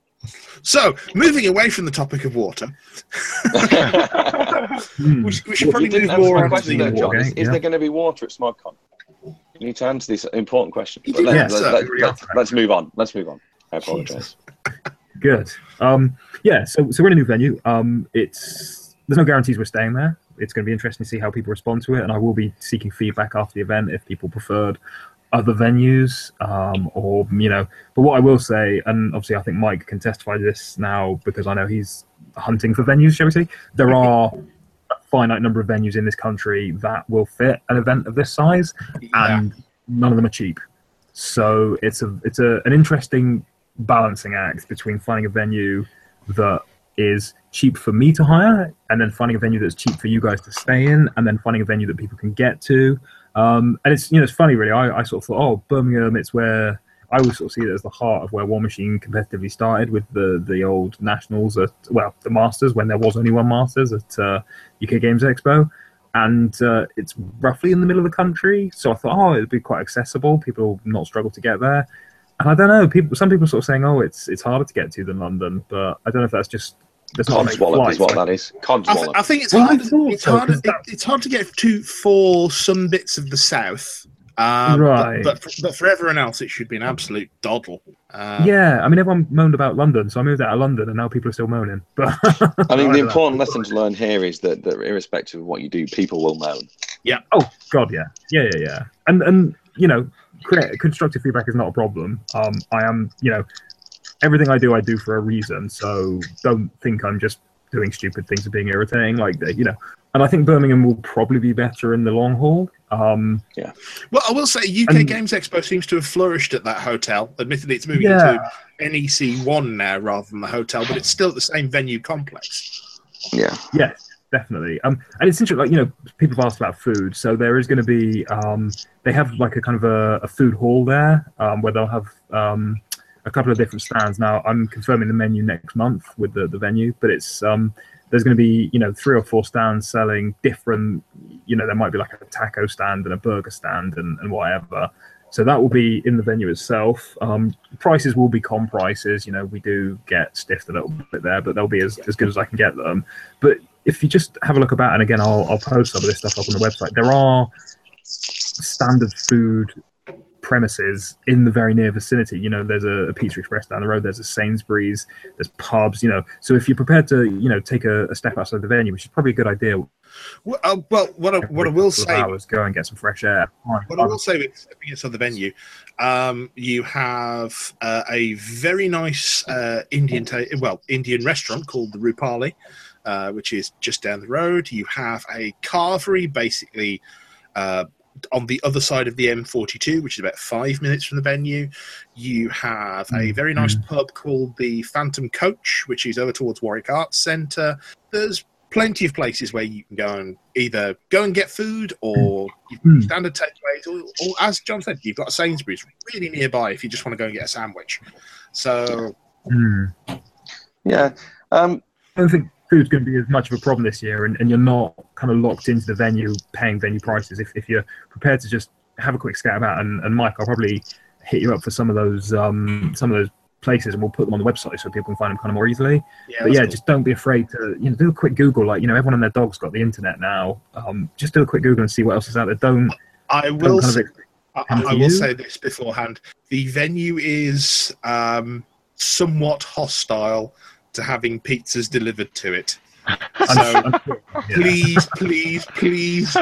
So, moving away from the topic of water, Mm. we, should- we should probably move more my on to question, though, the. John. Is, is Yeah. there going to be water at SmogCon? You need to answer this important question. You But let, answer let, that. let, let, let's move on. Let's move on. I apologise. Good. Um, yeah, so so we're in a new venue. Um, it's there's no guarantees we're staying there. It's going to be interesting to see how people respond to it, and I will be seeking feedback after the event if people preferred other venues um, or you know. But what I will say, and obviously I think Mike can testify to this now because I know he's hunting for venues. Shall we say? There are a finite number of venues in this country that will fit an event of this size, Yeah. and none of them are cheap. So it's a it's a an interesting balancing act between finding a venue that is cheap for me to hire, and then finding a venue that's cheap for you guys to stay in, and then finding a venue that people can get to. Um, and it's you know it's funny really. I, I sort of thought, oh, Birmingham, it's where I always sort of see it as the heart of where War Machine competitively started with the the old nationals at well the Masters when there was only one Masters at uh, UK Games Expo and uh, it's roughly in the middle of the country. So I thought, oh, it'd be quite accessible. People will not struggle to get there. And I don't know. People, some people sort of saying, oh, it's it's harder to get to than London, but I don't know if that's just there's not enough Codswallop is flights. what Like- that is. I, th- Codswallop. I think it's Well, I hard. It's so, hard. 'cause It, it's hard to get to for some bits of the south. Um, Right. But, but, for, but for everyone else, it should be an absolute doddle. Um, yeah, I mean, everyone moaned about London, so I moved out of London, and now people are still moaning. But [LAUGHS] I think the don't know. important lesson to learn here is that, that irrespective of what you do, people will moan. Yeah. Oh God, yeah, yeah, yeah, yeah. And and you know, constructive feedback is not a problem. Um, I am, you know, everything I do, I do for a reason. So don't think I'm just doing stupid things and being irritating. Like you know, and I think Birmingham will probably be better in the long haul. Um, yeah. Well, I will say UK And- Games Expo seems to have flourished at that hotel. Admittedly, it's moving yeah, into NEC One now rather than the hotel, but it's still at the same venue complex. Yeah. Yes, definitely. Um, and it's interesting, like you know, people have asked about food, so there is going to be um, they have like a kind of a, a food hall there um, where they'll have um, a couple of different stands. Now I'm confirming the menu next month with the the venue, but it's um, there's going to be you know three or four stands selling different. You know, there might be like a taco stand and a burger stand and, and whatever. So that will be in the venue itself. Um, prices will be com prices. You know, we do get stiffed a little bit there, but they'll be as, as good as I can get them. But if you just have a look about, and again, I'll, I'll post some of this stuff up on the website. There are standard food premises in the very near vicinity. You know, there's a, a Pizza Express down the road. There's a Sainsbury's. There's pubs. You know, so if you're prepared to, you know, take a, a step outside the venue, which is probably a good idea. Well, uh, well what I, what I will say, hours, go and get some fresh air. what I will say with stepping inside the venue, um, you have uh, a very nice uh, Indian, ta- well, Indian restaurant called the Rupali, uh, which is just down the road. You have a carvery, basically. Uh, on the other side of the M42, which is about five minutes from the venue, you have a very nice pub called the Phantom Coach, which is over towards Warwick Arts Centre. There's plenty of places where you can go and either go and get food or you can Hmm. standard takeaways, or, or as John said, you've got a Sainsbury's really nearby if you just want to go and get a sandwich. So Hmm. Yeah. Um, I don't think food's going to be as much of a problem this year, and, and you're not kind of locked into the venue paying venue prices. If, if you're prepared to just have a quick scout about, and, and Mike, I'll probably hit you up for some of those um, some of those places, and we'll put them on the website so people can find them kind of more easily. yeah, but yeah, cool. just don't be afraid to you know do a quick Google. Like you know, everyone and their dog's got the internet now. Um, just do a quick Google and see what else is out there. Don't I don't will kind say, of I, I will say this beforehand: the venue is um, somewhat hostile to having pizzas delivered to it. [LAUGHS] So I'm sure- yeah. please, please, please,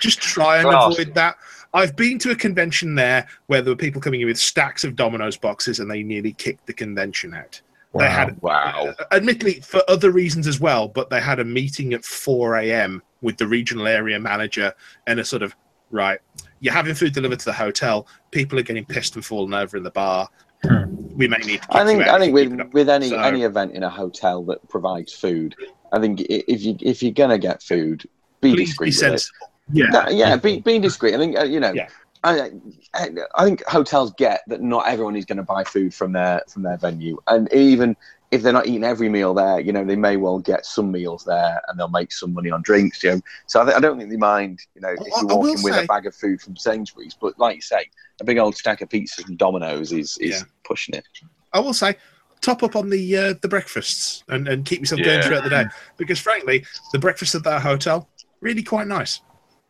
just try and Class. avoid that. I've been to a convention there where there were people coming in with stacks of Domino's boxes and they nearly kicked the convention out. They had, Wow. uh, admittedly, for other reasons as well, but they had a meeting at 4 a.m. with the regional area manager and a sort of, right, you're having food delivered to the hotel, people are getting pissed and falling over in the bar. We may need I think I think with keep it up." with any So- any event in a hotel that provides food, I think if you if you're gonna get food, be discreet be sensible. Yeah. No, yeah, be, being discreet. I think uh, you know. Yeah. I, I I think hotels get that not everyone is going to buy food from their from their venue, and even if they're not eating every meal there, you know, they may well get some meals there, and they'll make some money on drinks. You know, so I, th- I don't think they mind. You know, if you're walking with say- a bag of food from Sainsbury's, but like you say, a big old stack of pizzas from Domino's is is Yeah. pushing it. I will say, top up on the uh, the breakfasts and, and keep yourself going throughout the day. Because frankly, the breakfast at that hotel really quite nice.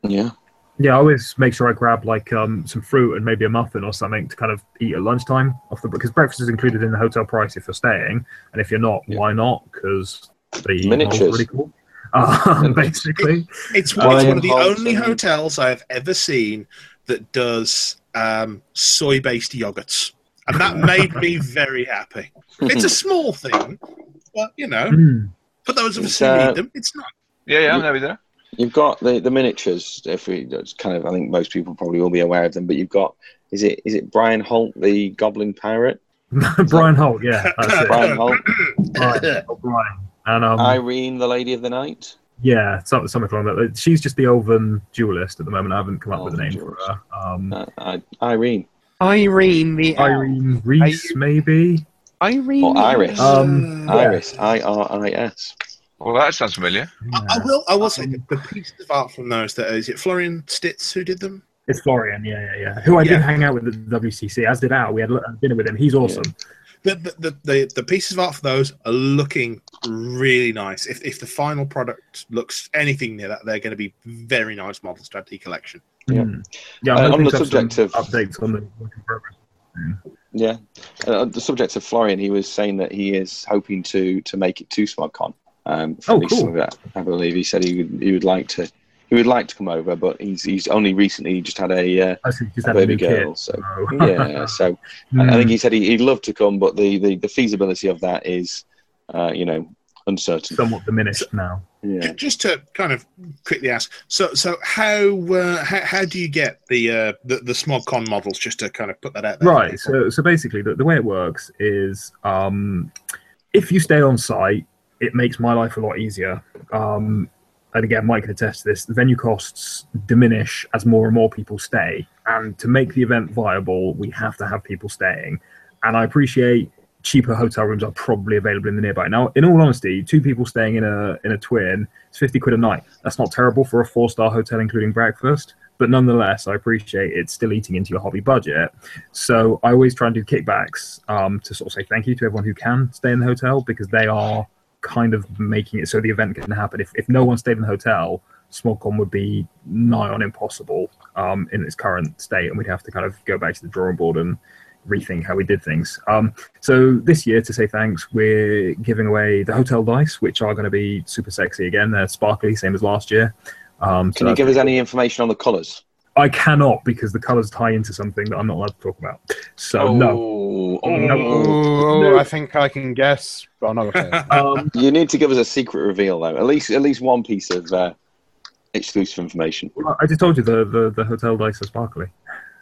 Yeah. Yeah, I always make sure I grab like um, some fruit and maybe a muffin or something to kind of eat at lunchtime off the because breakfast is included in the hotel price if you're staying, and if you're not, Yeah. why not? Because the Miniatures. model's really cool. [LAUGHS] Um, basically, It's, it's one of the only and- hotels I've ever seen that does um, soy based yogurts. And that [LAUGHS] made me very happy. It's a [LAUGHS] small thing, but you know, Mm. for those of us It's, who uh, need them, it's not. Yeah, yeah, I'm nearly there. You've got the, the miniatures. If we it's kind of, I think most people probably will be aware of them. But you've got is it is it Brian Holt, the Goblin Pirate? [LAUGHS] Brian Holt, yeah, that's it. Brian Holt, Brian, Brian. and um, Irene, the Lady of the Night. yeah, something, something along that. She's just the elven duelist at the moment. I haven't come up with a Elven name for her. Um, Uh, I, Irene Irene, the Irene Reese, maybe. Irene. or Iris. Um, Uh, Iris, I R I S. Well, that sounds familiar. I will. I will say the pieces of art from those. That is it. Florian Stitz who did them. It's Florian, yeah, yeah, yeah. Who I Yeah. did hang out with at the WTC, as did Al. We had l- dinner with him. He's awesome. The, the, the, the, the pieces of art for those are looking really nice. If, if the final product looks anything near that, they're going to be very nice models to add to the collection. Yeah. Mm. Yeah, Uh, on the to subject of- updates on the work in progress. Yeah. Uh, on the subject of Florian, he was saying that he is hoping to to make it to SmogCon. Um, for Oh, cool. some of that, I believe he said he would he would like to he would like to come over, but he's he's only recently just had a uh, I think he's a had a baby new girl. kid. So so- [LAUGHS] yeah, so [LAUGHS] I- I Mm. think he said he, he'd love to come, but the, the, the feasibility of that is, uh, you know, uncertain. somewhat diminished now. Yeah. Just to kind of quickly ask, so so how uh, how, how do you get the, uh, the the SmogCon models? Just to kind of put that out there. Right. So, so basically, the, the way it works is um, if you stay on site, it makes my life a lot easier. Um, and again, Mike can attest to this. The venue costs diminish as more and more people stay. And to make the event viable, we have to have people staying. And I appreciate cheaper hotel rooms are probably available in the nearby. Now, in all honesty, two people staying in a in a twin, it's fifty quid a night. That's not terrible for a four star hotel, including breakfast. But nonetheless, I appreciate it's still eating into your hobby budget. So I always try and do kickbacks um, to sort of say thank you to everyone who can stay in the hotel because they are kind of making it so the event can happen. If, if no one stayed in the hotel, SmogCon would be nigh on impossible um, in its current state, and we'd have to kind of go back to the drawing board and rethink how we did things. Um, so this year, to say thanks, we're giving away the hotel dice, which are going to be super sexy again. They're sparkly, same as last year. Um, so Can you give us any information on the colours? I cannot because the colours tie into something that I'm not allowed to talk about. So no. Oh, oh, Oh, No. I think I can guess. Well, no, okay. Um, You need to give us a secret reveal, though. At least, at least one piece of uh, exclusive information. well, I just told you the, the, the hotel dice are sparkly.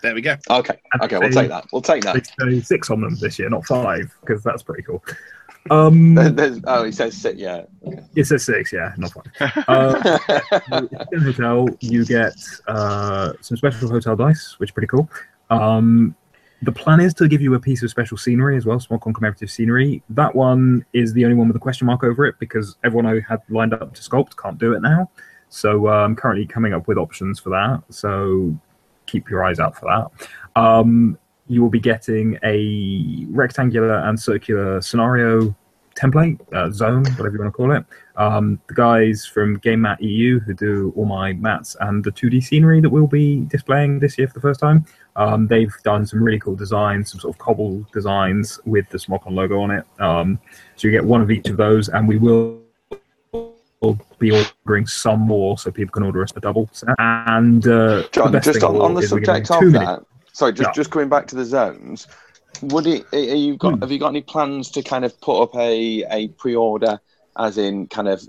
There we go. Okay, okay, we'll take that. We'll take They that. say six on them this year, not five, because that's pretty cool. Um, [LAUGHS] There's- oh, he says six. Yeah. it says six, yeah, not five. Uh, [LAUGHS] in the hotel, you get uh, some special hotel dice, which is pretty cool. Um, the plan is to give you a piece of special scenery as well, small commemorative scenery. That one is the only one with a question mark over it because everyone I had lined up to sculpt can't do it now. So uh, I'm currently coming up with options for that. So keep your eyes out for that. Um, you will be getting a rectangular and circular scenario template, uh, zone, whatever you want to call it. Um, the guys from Game Mat EU, who do all my mats and the 2D scenery that we'll be displaying this year for the first time, um, they've done some really cool designs, some sort of cobble designs with the SmogCon logo on it. Um, so you get one of each of those, and we will be ordering some more so people can order us a double set. And uh, John, just on, on the is we're giving subject of minutes- that, sorry, just Yeah. just coming back to the zones. Would it? Are you got? Hmm. Have you got any plans to kind of put up a a pre-order, as in kind of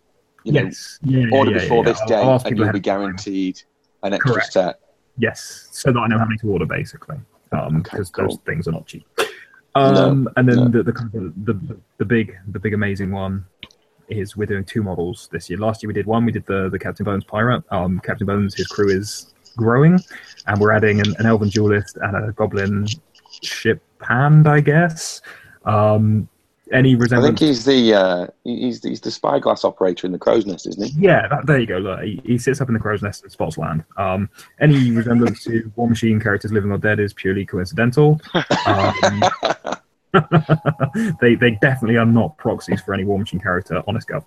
you know yes. Yeah, order yeah, before yeah. this date, I'll and you'll be ahead of time. guaranteed an extra Correct. set. Yes, so that I know how many to order, basically, um, Okay, because cool. those things are not cheap. Um, and then no. the, the, kind of- the the big the big amazing one is we're doing two models this year. Last year we did one. We did the the Captain Bones pirate. Um, Captain Bones, his crew is growing, and we're adding an, an elven duelist and a goblin ship hand, I guess. Um, any resemblance? I think he's the uh, he's he's the spyglass operator in the crow's nest, isn't he? Yeah, that, there you go. Look, he, he sits up in the crow's nest and spots land. Um, any resemblance to War Machine characters living or dead is purely coincidental. Um, [LAUGHS] they they definitely are not proxies for any War Machine character. Honest go.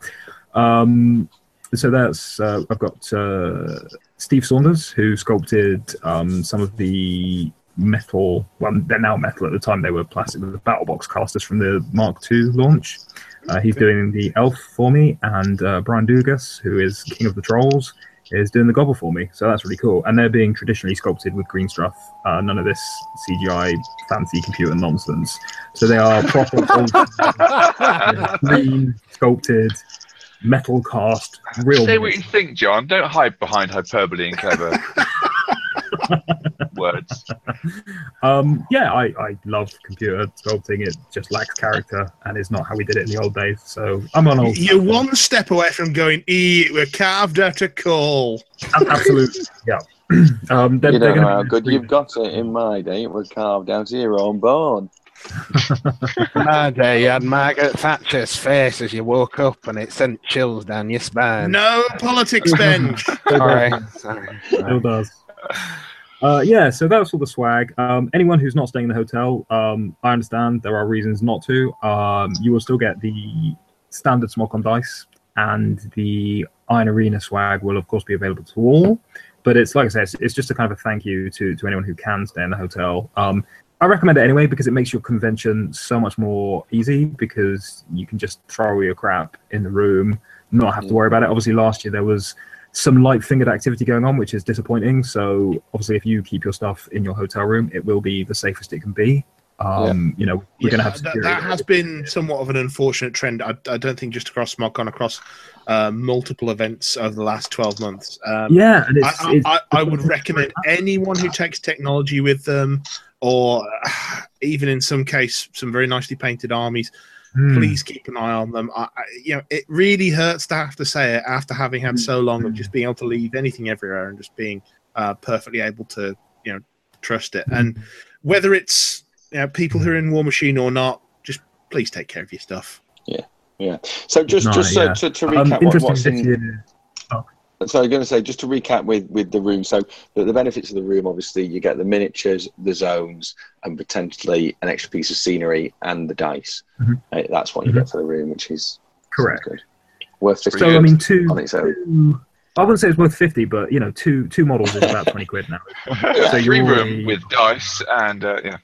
Um, so that's uh, I've got uh, Steve Saunders who sculpted um, some of the metal. Well, they're now metal. At the time, they were plastic. The battle box casters from the Mark II launch. Uh, he's doing the elf for me, and uh, Brian Dugas, who is King of the Trolls, is doing the gobble for me. So that's really cool. And they're being traditionally sculpted with green stuff. Uh, none of this CGI fancy computer nonsense. So they are proper [LAUGHS] old- green sculpted metal cast real. Say what you think, John. Don't hide behind hyperbole and clever words. Um, yeah, I, I love computer sculpting. It just lacks character and is not how we did it in the old days. So I'm on old. You're one step away from going, E, we're carved out of coal. Absolutely, yeah. [CLEARS THROAT] um, they're, You don't know how good you've got it. In my day, it was carved out of your own bone. My day, you had Margaret Thatcher's face as you woke up, and it sent chills down your spine. No politics, Ben. [LAUGHS] Sorry, sorry. Still does. Uh, yeah, so that was all the swag. Um, anyone who's not staying in the hotel, um, I understand there are reasons not to. Um, you will still get the standard SmogCon dice, and the Iron Arena swag will, of course, be available to all. But it's like I said, it's, it's just a kind of a thank you to, to anyone who can stay in the hotel. Um, I recommend it anyway because it makes your convention so much more easy because you can just throw your crap in the room, not have to worry about it. Obviously, last year there was some light fingered activity going on, which is disappointing. So obviously, if you keep your stuff in your hotel room, it will be the safest it can be. Um, You know, we're going to have that, security. that has been somewhat of an unfortunate trend. I, I don't think just across SmogCon, across uh, multiple events over the last 12 months. Um, yeah, and it's, I, it's I, I would recommend [LAUGHS] anyone who takes technology with them, or uh, [SIGHS] even in some case, some very nicely painted armies. Hmm. Please keep an eye on them. I, I, you know, it really hurts to have to say it after having had so long of just being able to leave anything everywhere and just being uh, perfectly able to, you know, trust it. And whether it's you know, people who are in War Machine or not, just please take care of your stuff. Yeah, yeah. So just No, just so, yeah. to, to Um, recap what, interesting what's this in, year. So I'm going to say, just to recap with, with the room. So the, the benefits of the room, obviously, you get the miniatures, the zones, and potentially an extra piece of scenery and the dice. Mhm. Uh, that's what you get for the room, which is Correct. good. Worth fifty. So I mean, two. on its own. two- I wouldn't say it's worth fifty, but you know, two two models is about twenty quid now. [LAUGHS] So Free you're room already- with dice and uh, yeah.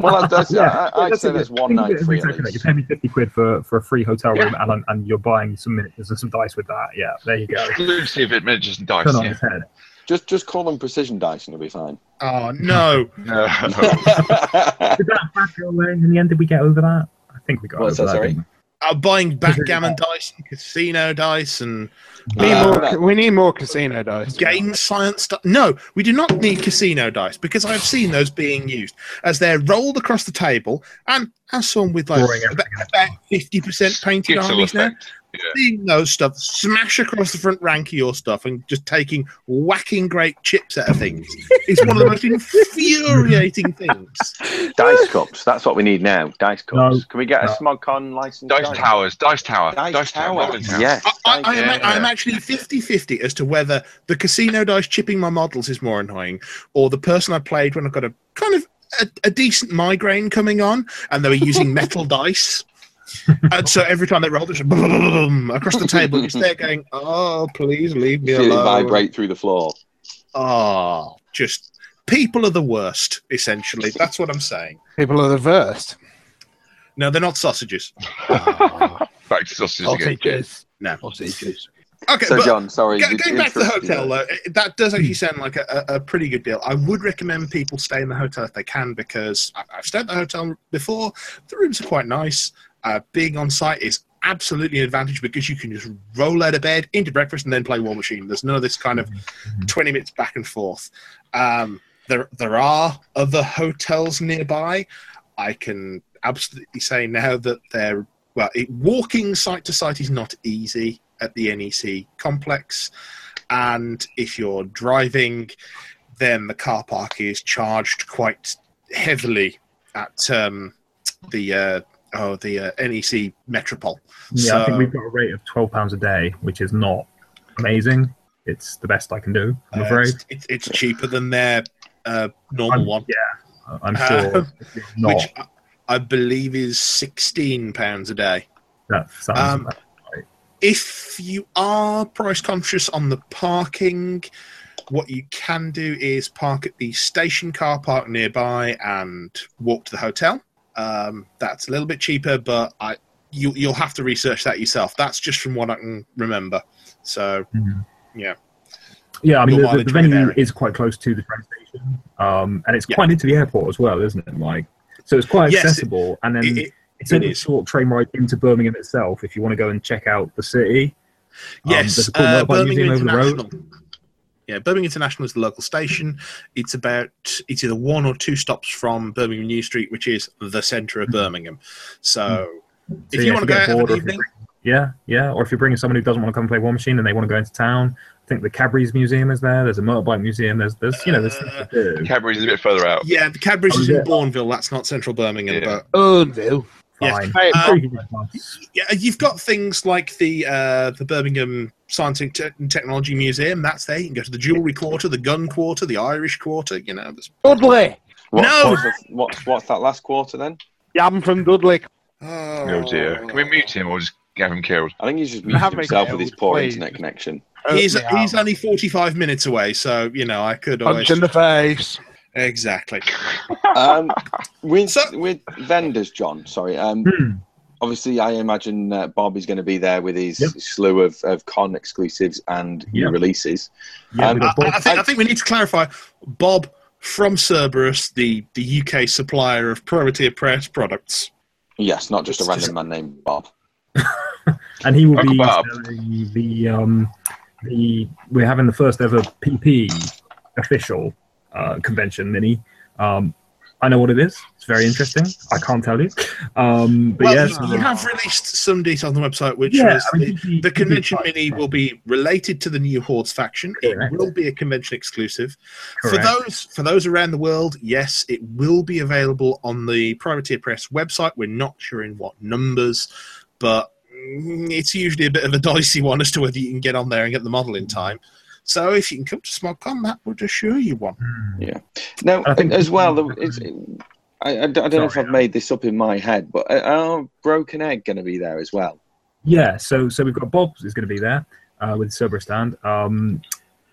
Well, that's, [LAUGHS] Yeah, I, I, I'd that's say a that's one think night free. exactly at. You pay me fifty quid for, for a free hotel room, and and you're buying some miniatures and some dice with that. Yeah, there you go. Exclusive at miniatures and dice. Turn on Yeah. his head. Just just call them precision dice, and you'll be fine. Oh, no. [LAUGHS] No. Did that back away in the end? Did we get over that? I think we got What's over that, that. sorry? Didn't? Uh, buying backgammon dice and casino dice and We need, Uh, more, we need more casino dice. game science stuff. No, we do not need casino dice because I've seen those being used as they're rolled across the table and as some with like about, about 50% painted Gitzel armies now. Effect. Yeah. Seeing those stuff smash across the front rank of your stuff and just taking whacking great chips out of things. It's one of the most infuriating [LAUGHS] things. dice cups. That's what we need now. Dice cups. No. Can we get a No. SmogCon license? Dice towers. Dice tower. Dice, tower. Tower. Yes. I, I, I, am, Yeah. I am actually 50 50 as to whether the casino dice chipping my models is more annoying or the person I played when I've got a kind of a, a decent migraine coming on and they were using [LAUGHS] metal dice. [LAUGHS] And so every time they rolled, it was boom, across the table. You're there going, "Oh, please leave me Feel it alone." vibrate through the floor. Oh, just people are the worst. Essentially, that's what I'm saying. People are the worst. No, they're not sausages. [LAUGHS] Ah. Back to sausages again. Sausages. No. Sausages. Okay, so but John, sorry. go- going back to the hotel, though, it- that does actually sound like a, a, a pretty good deal. I would recommend people stay in the hotel if they can because I, I've stayed at the hotel before. The rooms are quite nice. Uh, being on site is absolutely an advantage because you can just roll out of bed into breakfast and then play War Machine. There's none of this kind of 20 minutes back and forth. Um, there, there are other hotels nearby. I can absolutely say now that they're well. It, walking site to site is not easy at the NEC complex, and if you're driving, then the car park is charged quite heavily at um, the uh, oh the uh, NEC Metropole. Yeah, I think we've got a rate of twelve pounds a day, which is not amazing. It's the best I can do. I'm Uh, afraid. it's, it's, cheaper than their uh, normal I'm- one. Yeah, I'm Uh, sure. [LAUGHS] which I- believe is sixteen pounds a day. that sounds um, about- If you are price conscious on the parking, what you can do is park at the station car park nearby and walk to the hotel. Um, that's a little bit cheaper, but I you you'll have to research that yourself. That's just from what I can remember. So Mhm. yeah. Yeah, I mean, Your the, the, mileage the may venue is quite close to the train station, um, and it's Yeah. quite near to the airport as well, isn't it? Like, so it's quite Yes, it- accessible, and then it- it- it's it a is. short train ride into Birmingham itself if you want to go and check out the city. Um, Yes, there's a cool uh, Birmingham museum over the road. International. Yeah, Birmingham International is the local station. It's about it's either one or two stops from Birmingham New Street, which is the centre of Birmingham. So, So, if yeah, you want to get go out bored for an evening, bring- yeah, yeah, or if you're bringing someone who doesn't want to come play War Machine and they want to go into town, I think the Cadbury's Museum is there. There's a motorbike museum. There's, there's you know, there's things to do. Cadbury's a bit further out. yeah, the Cadbury's Oh, is yeah. in Bournville. That's not central Birmingham, Yeah. but no. Yes. Fine. Hey, Uh, Sure you can get past. yeah, you've got things like the uh, the Birmingham Science and Te- and Technology Museum. That's there. You can go to the Jewellery Quarter, the Gun Quarter, the Irish Quarter. You know, there's Dudley. What, No! What's, the, what, what's that last quarter then? Yeah, I'm from Dudley. oh, Oh dear. Can we mute him or just have him killed? I think he's just You muted me himself with his poor please. internet connection. He's he's only forty five minutes away, so you know I could always Punch in the face. exactly. Um, with, So- with vendors, John, sorry. Um, Hmm. Obviously, I imagine uh, Bob is going to be there with his Yep. slew of, of con exclusives and new Yep. releases. Yeah, Um, we've I, I think, I think we need to clarify. Bob from Cerberus, the, the UK supplier of Privateer Press products. Yes, not just a It's random man named Bob. [LAUGHS] and he will Uncle be Bob. the um the we're having the first ever PP official uh, convention mini. Um, I know what it is. It's very interesting. I can't tell you. Um, but well, yes, you, you have released some details on the website, which yeah, was I mean, the, the convention mini will be related to the new Hordes faction. It will be a convention exclusive. Correct. For those for those around the world, yes, it will be available on the Privateer Press website. We're not sure in what numbers, but mm, it's usually a bit of a [LAUGHS] dicey one as to whether you can get on there and get the model in time. So if you can come to SmogCon, that would assure you one. Yeah. Now, I think- as well, the, it's, I, I don't I don't know if I've made this up in my head, but are- are Broken Egg going to be there as well? Yeah, so so we've got Bob is going to be there uh, with the Cerberus stand. Um,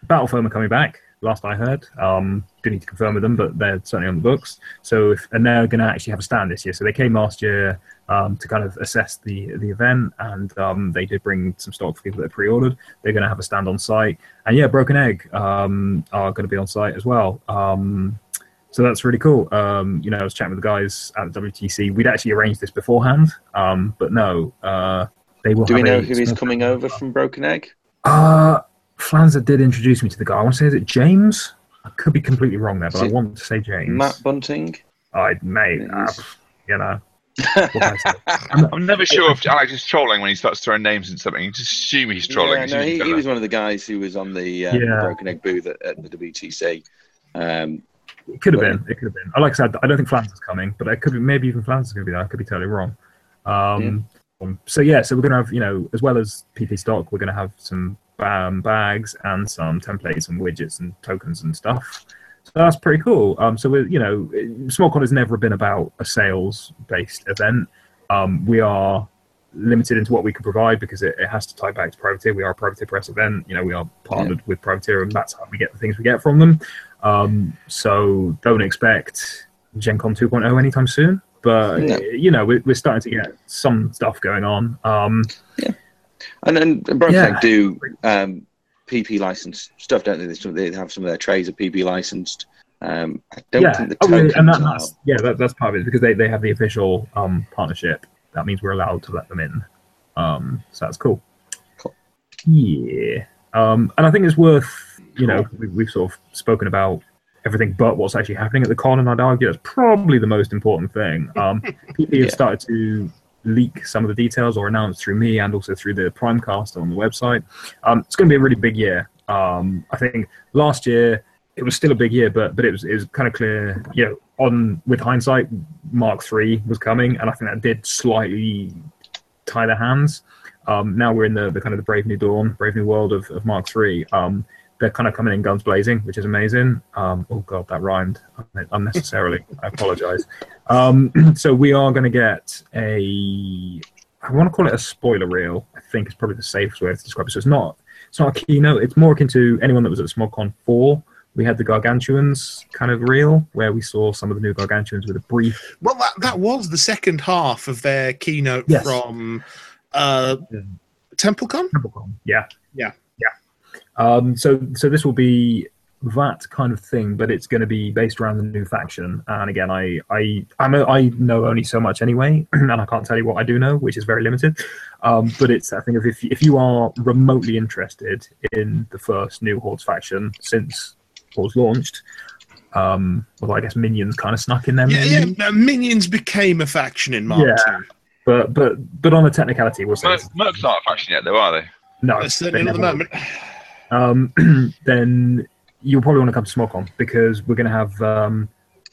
Battle Foam are coming back. Last I heard, um, do need to confirm with them, but they're certainly on the books. So if, and they're going to actually have a stand this year. So they came last year um, to kind of assess the the event, and um, they did bring some stock for people that pre-ordered. They're going to have a stand on site, and yeah, Broken Egg um, are going to be on site as well. Um, so that's really cool. Um, you know, I was chatting with the guys at the WTC. We'd actually arranged this beforehand, um, but no, uh, they will. Do we know who is coming over from Broken Egg? Uh, Flanzer did introduce me to the guy. I want to say, is it James? I could be completely wrong there, but Is I want to say James. Matt Bunting? I may, It uh, you know. [LAUGHS] I say? I'm never sure if Alex is trolling when he starts throwing names and something. You just assume he's trolling. Yeah, no, he, he was one of the guys who was on the uh, Yeah. Broken Egg booth at, at the WTC. Um, It could have been. It could have been. I like I said, I don't think Flanzer's coming, but it could be. Maybe even Flanzer's going to be there. I could be totally wrong. Um, um, so yeah, so we're going to have, you know, as well as PP stock, we're going to have some um, bags and some templates and widgets and tokens and stuff. So that's pretty cool. Um, so we're, you know, SmogCon has never been about a sales-based event. Um, we are limited into what we can provide because it, it has to tie back to Privateer. We are a Privateer Press event. You know, we are partnered with Privateer, and that's how we get the things we get from them. Um, so don't expect Gen Con 2.0 anytime soon. But No. you know, we're, we're starting to get some stuff going on. Um, Yeah. And then Bromtech Yeah. do um, PP licensed stuff, don't they? They sort of- They have some of their trays are PP licensed. Um, I don't yeah, think the oh, and that, are. that's yeah, that, that's part of it because they, they have the official um, partnership. That means we're allowed to let them in. Um, so that's cool. Cool. Yeah, um, and I think it's worth you know we, we've sort of spoken about everything but what's actually happening at the con, and I'd argue that's probably the most important thing. Um, [LAUGHS] PP Yeah. have started to leak some of the details or announce through me and also through the Primecast on the website. Um, it's going to be a really big year. Um, I think last year it was still a big year, but but it was it was kind of clear, you know, on with hindsight, Mark Three was coming, and I think that did slightly tie their hands. Um, now we're in the, the kind of the brave new dawn, brave new world of, of Mark Three. Um, they're kind of coming in guns blazing, which is amazing. Um, oh god, that rhymed unnecessarily. I apologize. Um, [CLEARS THROAT] so we are going to get a. I want to call it a spoiler reel. I think is probably the safest way to describe it. So it's not it's not a keynote. It's more akin to anyone that was at SmogCon four. We had the Gargantuans kind of reel where we saw some of the new Gargantuans with a brief. Well, that, that was the second half of their keynote Yes. from uh, TempleCon. TempleCon. Yeah. Yeah. Yeah. Um, so so this will be that kind of thing, but it's going to be based around the new faction. And again, I I I'm a, I know only so much anyway, [CLEARS THROAT] and I can't tell you what I do know, which is very limited. Um, but it's that thing of if if you are remotely interested in the first new Hordes faction since Hordes launched. Um, although I guess minions kind of snuck in there. Yeah, maybe. yeah. uh, Minions became a faction in Mark Yeah. But but but on a technicality, we'll say Merc, Merc's not a faction yet, though, are they? no. Certainly not at the moment. Um, [CLEARS THROAT] then you'll probably want to come to SmogCon because we're going to have um,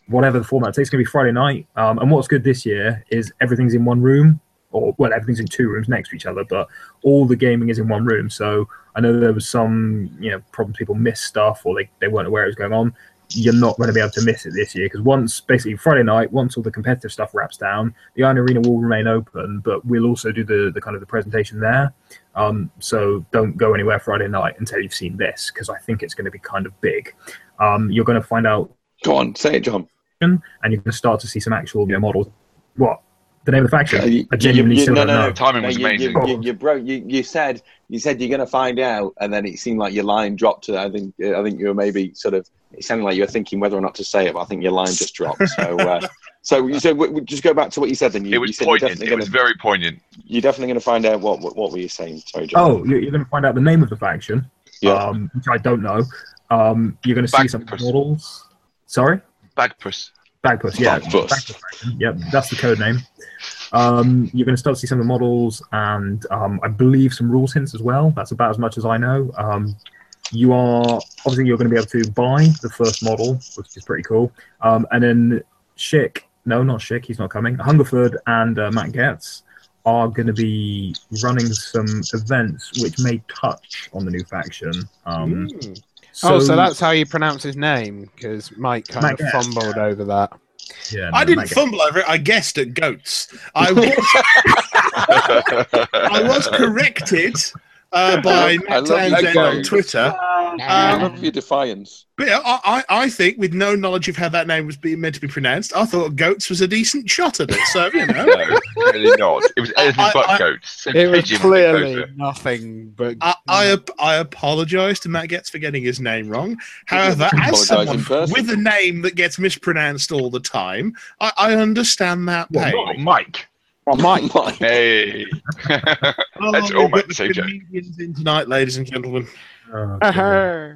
whatever the format takes. It's going to be Friday night. Um, and what's good this year is everything's in one room, or well, everything's in two rooms next to each other, but all the gaming is in one room. So I know there was some you know problems. People missed stuff, or they, they weren't aware it was going on. You're not going to be able to miss it this year because once basically Friday night, once all the competitive stuff wraps down, the Iron Arena will remain open, but we'll also do the, the kind of the presentation there. Um, so don't go anywhere Friday night until you've seen this because I think it's going to be kind of big. Um, you're going to find out, Go on, say it, John. and you're going to start to see some actual you know, models. What the name of the faction? Uh, you- I genuinely you- you- still no, don't no, know. no. Timing No, was you, amazing. You, you, you broke. You, you said you said you're going to find out, and then it seemed like your line dropped. To I think I think you were maybe sort of. It sounded like you were thinking whether or not to say it, but I think your line just dropped. So, uh, so you said w- w- just go back to what you said. Then you, It was you're poignant. It going was very poignant. you're definitely going to find out what, what what were you saying? Sorry, John. Oh, you're, you're going to find out the name of the faction, Yeah. um, which I don't know. Um, you're going to see some models. Sorry, Bagpuss. Bagpuss. Yeah, Bagpuss. Bagpuss. Yep, that's the code name. Um, you're going to start to see some of the models and um, I believe some rules hints as well. That's about as much as I know. You are obviously you're going to be able to buy the first model, which is pretty cool. Um, and then Shick, no, not Shick, he's not coming. Hungerford and uh, Matt Goetz are going to be running some events which may touch on the new faction. Um, Mm. oh, so that's how you pronounce his name because Mike kind Mike of Guest. fumbled over that. yeah, I didn't fumble over it. I guessed at goats. I was, [LAUGHS] [LAUGHS] I was corrected uh, [LAUGHS] by Matt [LAUGHS] love Townsend on goats. Twitter. I Um, love your defiance. But I, I I think, with no knowledge of how that name was being meant to be pronounced, I thought goats was a decent shot at it. So you [LAUGHS] know, no, really not. It was anything I- but I- goats. So It was pigeon would be clearly nothing but. I I, ap- I apologise to Matt Goetz for getting his name wrong. However, as someone with a name that gets mispronounced all the time, I, I understand that Well, pain. Oh, Mike. Mike, Hey. That's we've all got Mike the say, Joe. comedians in tonight, ladies and gentlemen. Oh, Uh-huh.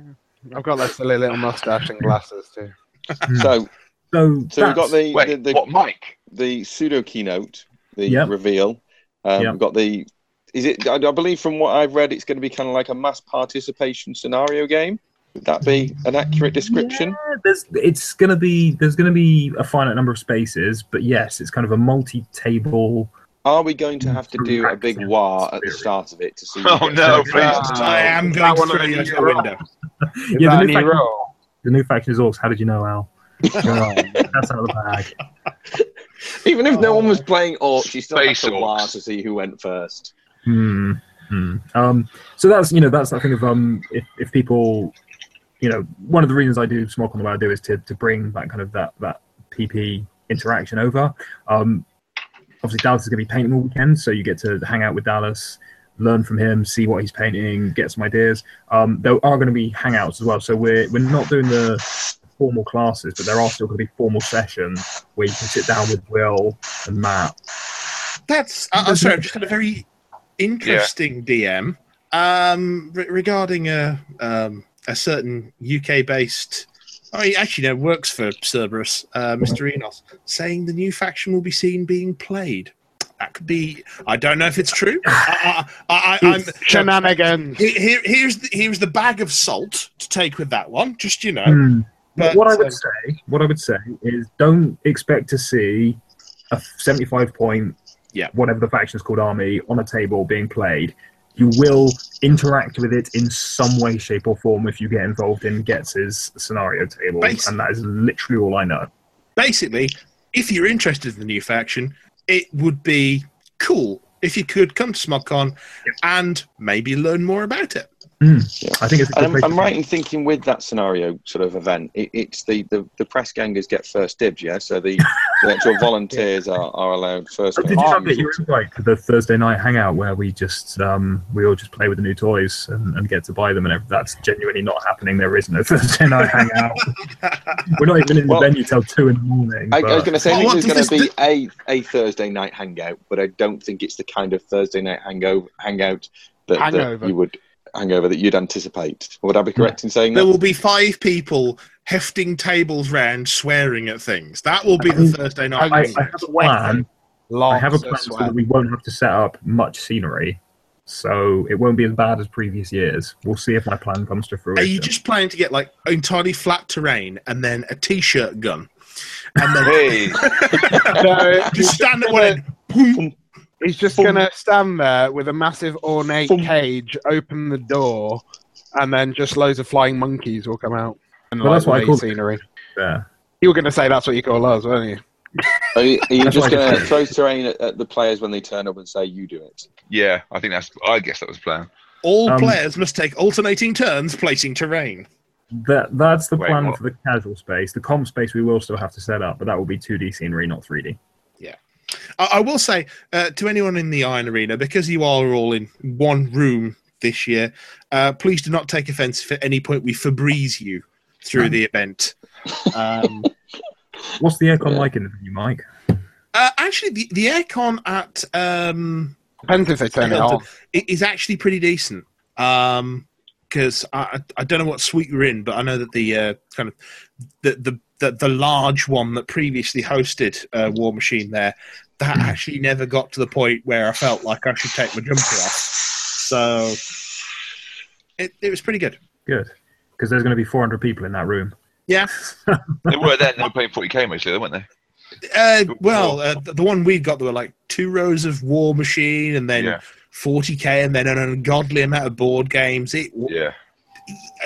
I've got that silly little mustache and glasses too. So, So, so we've got the Wait, the, the, what, Mike? the pseudo keynote, the Yep. reveal. Um, Yep. We've got the. Is it? I, I believe from what I've read, it's going to be kind of like a mass participation scenario game. Would that be an accurate description? Yeah, there's it's gonna be there's gonna be a finite number of spaces, but yes, it's kind of a multi-table. Are we going to have to do a big Practice wah at the start of it to see? Oh, no, it? please. Uh, I am going to one throw the you new the window. [LAUGHS] Yeah, the new, new faction, role? the new faction is Orcs. How did you know, Al? [LAUGHS] That's out of the bag. Even if no one was playing orcs, you still have Space to wah to see who went first. Hmm. hmm. Um, so that's you know that's that thing of um if, if people you know one of the reasons I do SmogCon the Way I do is to, to bring that kind of that that PP interaction over. Um, obviously Dallas is going to be painting all weekend, so you get to hang out with Dallas. learn from him, see what he's painting, get some ideas. Um, there are going to be hangouts as well, so we're we're not doing the formal classes, but there are still going to be formal sessions where you can sit down with Will and Matt. That's. Uh, I'm sorry. I've just had a very interesting DM um, re- regarding a um, a certain UK based. Oh, he actually no, works for Cerberus, uh, Mr. Enos, saying the new faction will be seen being played. That could be. I don't know if it's true. I, I, I, I'm, [LAUGHS] Shenanigans. Here, here- here's the, here's the bag of salt to take with that one. Just you know, Hmm. but what I would say, what I would say is, don't expect to see a 75 point, Yeah. whatever the faction is called, army on a table being played. You will interact with it in some way, shape, or form if you get involved in Goetz's scenario table. Basi- and that is literally all I know. basically, if you're interested in the new faction, it would be cool if you could come to SmogCon and maybe learn more about it. I think it's a good I'm, place I'm to right in thinking with that scenario sort of event, it, it's the, the, the press gangers get first dibs, yeah? So the, the actual [LAUGHS] volunteers are, are allowed first Did you dibs. not get your invite to the Thursday night hangout where we just um, we all just play with the new toys and, and get to buy them and everything? That's genuinely not happening. There is no [LAUGHS] Thursday night [LAUGHS] hangout. We're not even in the Well, venue till two in the morning. I, I was going to say, I Oh, think what there's going to be this a, a Thursday night hangout, but I don't think it's the kind of Thursday night hangover, hangout that, that you would hangover that you'd anticipate. Would I be correct in saying There that? will be five people hefting tables round, swearing at things. That will be the Thursday night. I, I hangout. have a plan. I have a plan so that we won't have to set up much scenery. So it won't be as bad as previous years. We'll see if my plan comes to fruition. Are you just planning to get like entirely flat terrain and then a t-shirt gun, and then Hey, No, [LAUGHS] just stand at one end? boom, He's just Boom. gonna stand there with a massive ornate Boom. cage, open the door, and then just loads of flying monkeys will come out. And Well, that's what I call scenery. there? You were gonna say that's what you call us, weren't you? [LAUGHS] Are you, are you just going to throw terrain at, at the players when they turn up and say, you do it? yeah, I think that's. I guess that was the plan. All Um, players must take alternating turns placing terrain. That that's the Wait, plan what? for the casual space. The comp space we will still have to set up, but that will be 2D scenery, not 3D. I, I will say uh, to anyone in the Iron Arena, because you are all in one room this year, uh, please do not take offence if at any point we Febreze you through the event. Um, [LAUGHS] What's the aircon Yeah. like in the venue, Mike? uh, actually, the, the aircon at um, Depends if they turn it Hilton off. i- is actually pretty decent. Because I, I I don't know what suite you're in, but I know that the uh, kind of the, the the the large one that previously hosted uh, War Machine there that actually never got to the point where I felt like I should take my jumper off. So it, it was pretty good. Good, because there's going to be 400 people in that room. Yeah. [LAUGHS] They were then. They were paying 40k mostly, weren't they? Uh, well, uh, the, the one we got, there were like two rows of War Machine, and then Yeah. 40k, and then an ungodly amount of board games. It, Yeah.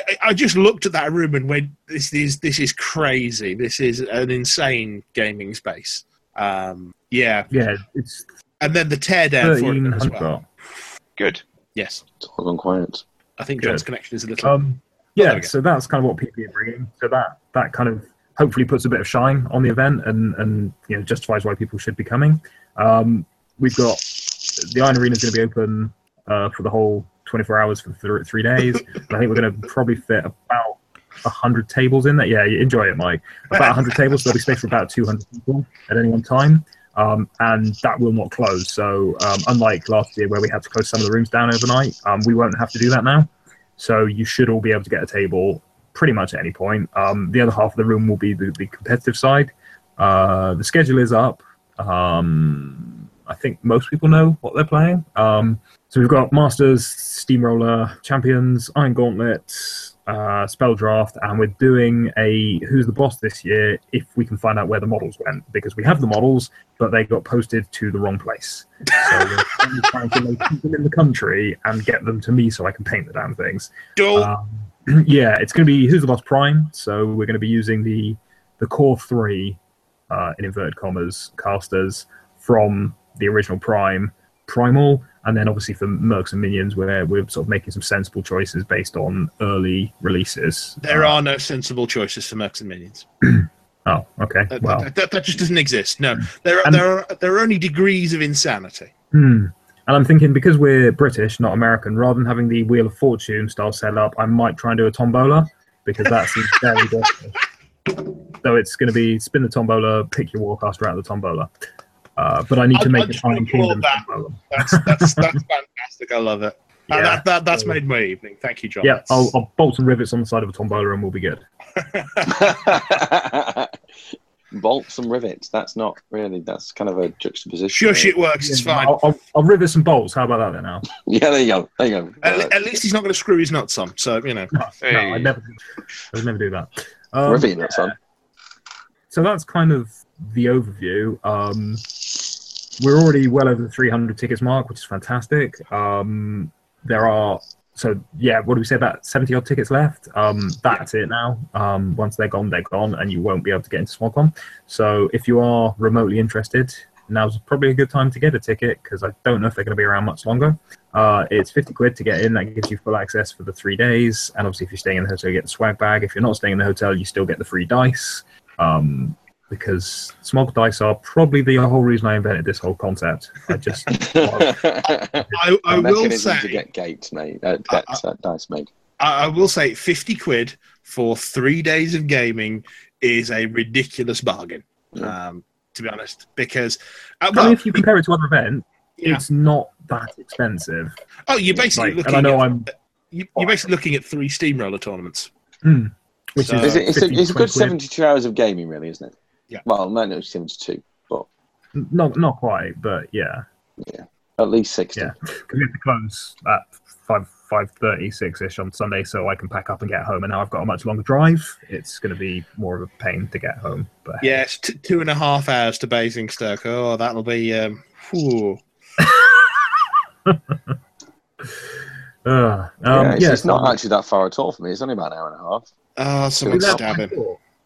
I, I just looked at that room and went, "This is this is crazy. This is an insane gaming space." Um, yeah, Yeah, it's and then the teardown for it as well. Good. Yes, It's all gone quiet. I think Good. John's connection is a little. Um, yeah, we go. so that's kind of what PP are bringing. So that that kind of hopefully puts a bit of shine on the event and and you know justifies why people should be coming. Um, we've got the Iron Arena is going to be open uh, for the whole 24 hours for th- three days. I think we're going to probably fit about 100 tables in there. Yeah, enjoy it, Mike. About 100 tables, so there'll be space for about 200 people at any one time. Um, and that will not close. So, um, unlike last year where we had to close some of the rooms down overnight, um, we won't have to do that now. So, you should all be able to get a table pretty much at any point. Um, the other half of the room will be the, the competitive side. Uh, the schedule is up. Um, I think most people know what they're playing. Um, so we've got Masters, Steamroller, Champions, Iron Gauntlet, uh, Spell Draft, and we're doing a Who's the Boss this year if we can find out where the models went, because we have the models, but they got posted to the wrong place. So we're [LAUGHS] trying to locate them in the country and get them to me so I can paint the damn things. Um, [CLEARS THROAT] yeah, it's going to be Who's the Boss Prime. So we're going to be using the the core three, uh, in inverted commas, casters from the original Prime, Primal, and then obviously for Mercs and Minions, where we're sort of making some sensible choices based on early releases. there Uh, are no sensible choices for Mercs and Minions. [CLEARS THROAT] Oh, okay. That, Well, that, that, that just doesn't exist. No, there are, And- there are there are only degrees of insanity. Hmm. And I'm thinking because we're British, not American, rather than having the Wheel of Fortune style setup, I might try and do a tombola because that seems very [LAUGHS] British. So it's going to be spin the tombola, pick your warcaster out of the tombola. Uh, but I need to I'd- make I'd the just Iron Kingdom that. That's that's [LAUGHS] that's fantastic. I love it. Uh, that, that that's made my evening. Thank you, John. Yeah, I'll, I'll bolt some rivets on the side of a tombola and we'll be good. [LAUGHS] Bolts and rivets. That's not really. That's kind of a juxtaposition. Shush, it works. It's fine. I'll, I'll, I'll rivet some bolts. How about that then now? [LAUGHS] Yeah, there you go. There you go. At, at least he's not going to screw his nuts on. So you know. No, Hey. I'd never, I would never do that. Um, Riveting that, son. so that's kind of the overview. Um, we're already well over the 300 tickets mark, which is fantastic. Um, there are so yeah, what do we say about 70 odd tickets left? Um, that's it now. Um, once they're gone, they're gone, and you won't be able to get into SmogCon. So if you are remotely interested, now's probably a good time to get a ticket because I don't know if they're going to be around much longer. Uh, it's 50 quid to get in. That gives you full access for the three days. And obviously, if you're staying in the hotel, you get the swag bag. If you're not staying in the hotel, you still get the free dice. Um, because smog dice are probably the whole reason I invented this whole concept. I just [LAUGHS] I, I A will mechanism to say, get gates made. Uh, get uh, dice made. I, I will say, fifty quid for three days of gaming is a ridiculous bargain. Yeah. Um, to be honest, because uh, I mean, well, if you compare it to other events, yeah. it's not that expensive. oh, you're basically Like, looking. and I know at, I'm, you, you're basically looking at three steamroller tournaments. hmm, which So- It's, is a, it's, a, it's a good 20 quid. 72 hours of gaming, really, isn't it? Yeah. Well, no, no, 72, but Not not quite, but yeah, Yeah. at least 60. Yeah. because we have to close at five five thirty six ish on Sunday, so I can pack up and get home. And now I've got a much longer drive. It's going to be more of a pain to get home. But hey. Yes, t- two and a half hours to Basingstoke. Oh, that'll be. Um. [LAUGHS] Uh, um, yeah, it's, yeah, it's not so- actually that far at all for me. It's only about an hour and a half. Oh, someone Well, stab him.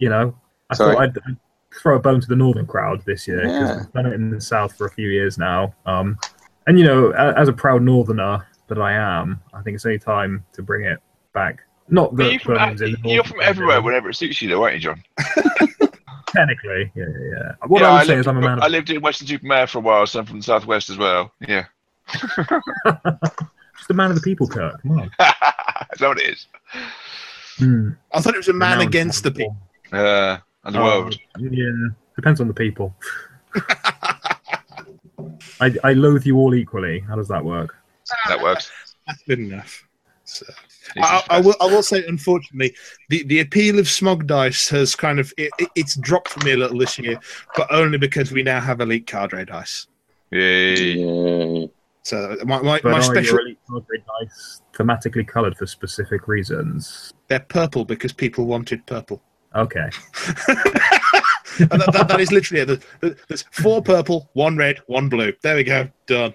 You know, I Sorry? thought I'd, I'd throw a bone to the northern crowd this year because Yeah. I've done it in the south for a few years now. Um, and you know, as a proud northerner that I am, I think it's only time to bring it back. Not that you're from, Birmingham's in the you're from everywhere yeah, whenever it suits you, though, aren't you, John? [LAUGHS] Technically, yeah, yeah. yeah. What yeah, I would I say lived, is I'm a man. I Of, lived in Weston-super-Mare for a while, so I'm from the southwest as well. Yeah, [LAUGHS] just a man of the people, Kirk. Come on. [LAUGHS] is that what it is? Hmm. I thought it was a man against the people. Uh, and the world. Uh, yeah, depends on the people. [LAUGHS] I, I loathe you all equally. How does that work? That works. That's good enough. So, I, I will. I will say, unfortunately, the, the appeal of Smog Dice has kind of it, it- it's dropped for me a little this year, but only because we now have Elite Cadre Dice. Yay. Yay. So my my, But my special your elite cadre dice thematically coloured for specific reasons? they're purple because people wanted purple. Okay. [LAUGHS] And that, that- that is literally it. There's- There's four purple, one red, one blue. There we go. Done.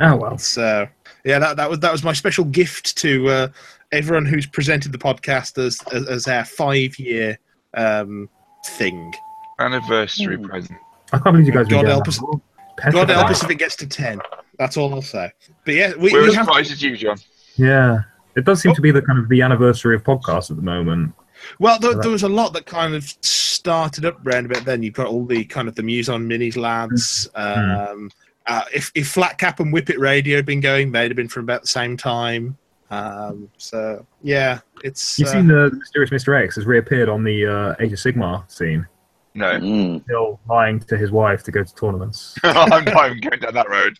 Oh well. So yeah, that, that was that was my special gift to uh, everyone who's presented the podcast as as, as our five year um, thing. Anniversary Hmm. present. I can't believe you guys. God help us- that. God help us if it gets to ten. That's all I'll say. But yeah, we, We're we as have, surprised as you, John. Yeah, it does seem to be the kind of the anniversary of podcasts at the moment. Well, there, Right. there was a lot that kind of started up round about then. You've got all the kind of the Muson Minis lads. Um, uh, if if Flat Cap and Whippet Radio had been going, they'd have been from about the same time. Um, so yeah, it's You've uh, seen the mysterious Mr. X has reappeared on the uh, Age of Sigmar scene, No, Mm. still lying to his wife to go to tournaments. [LAUGHS] I'm not even going down that road.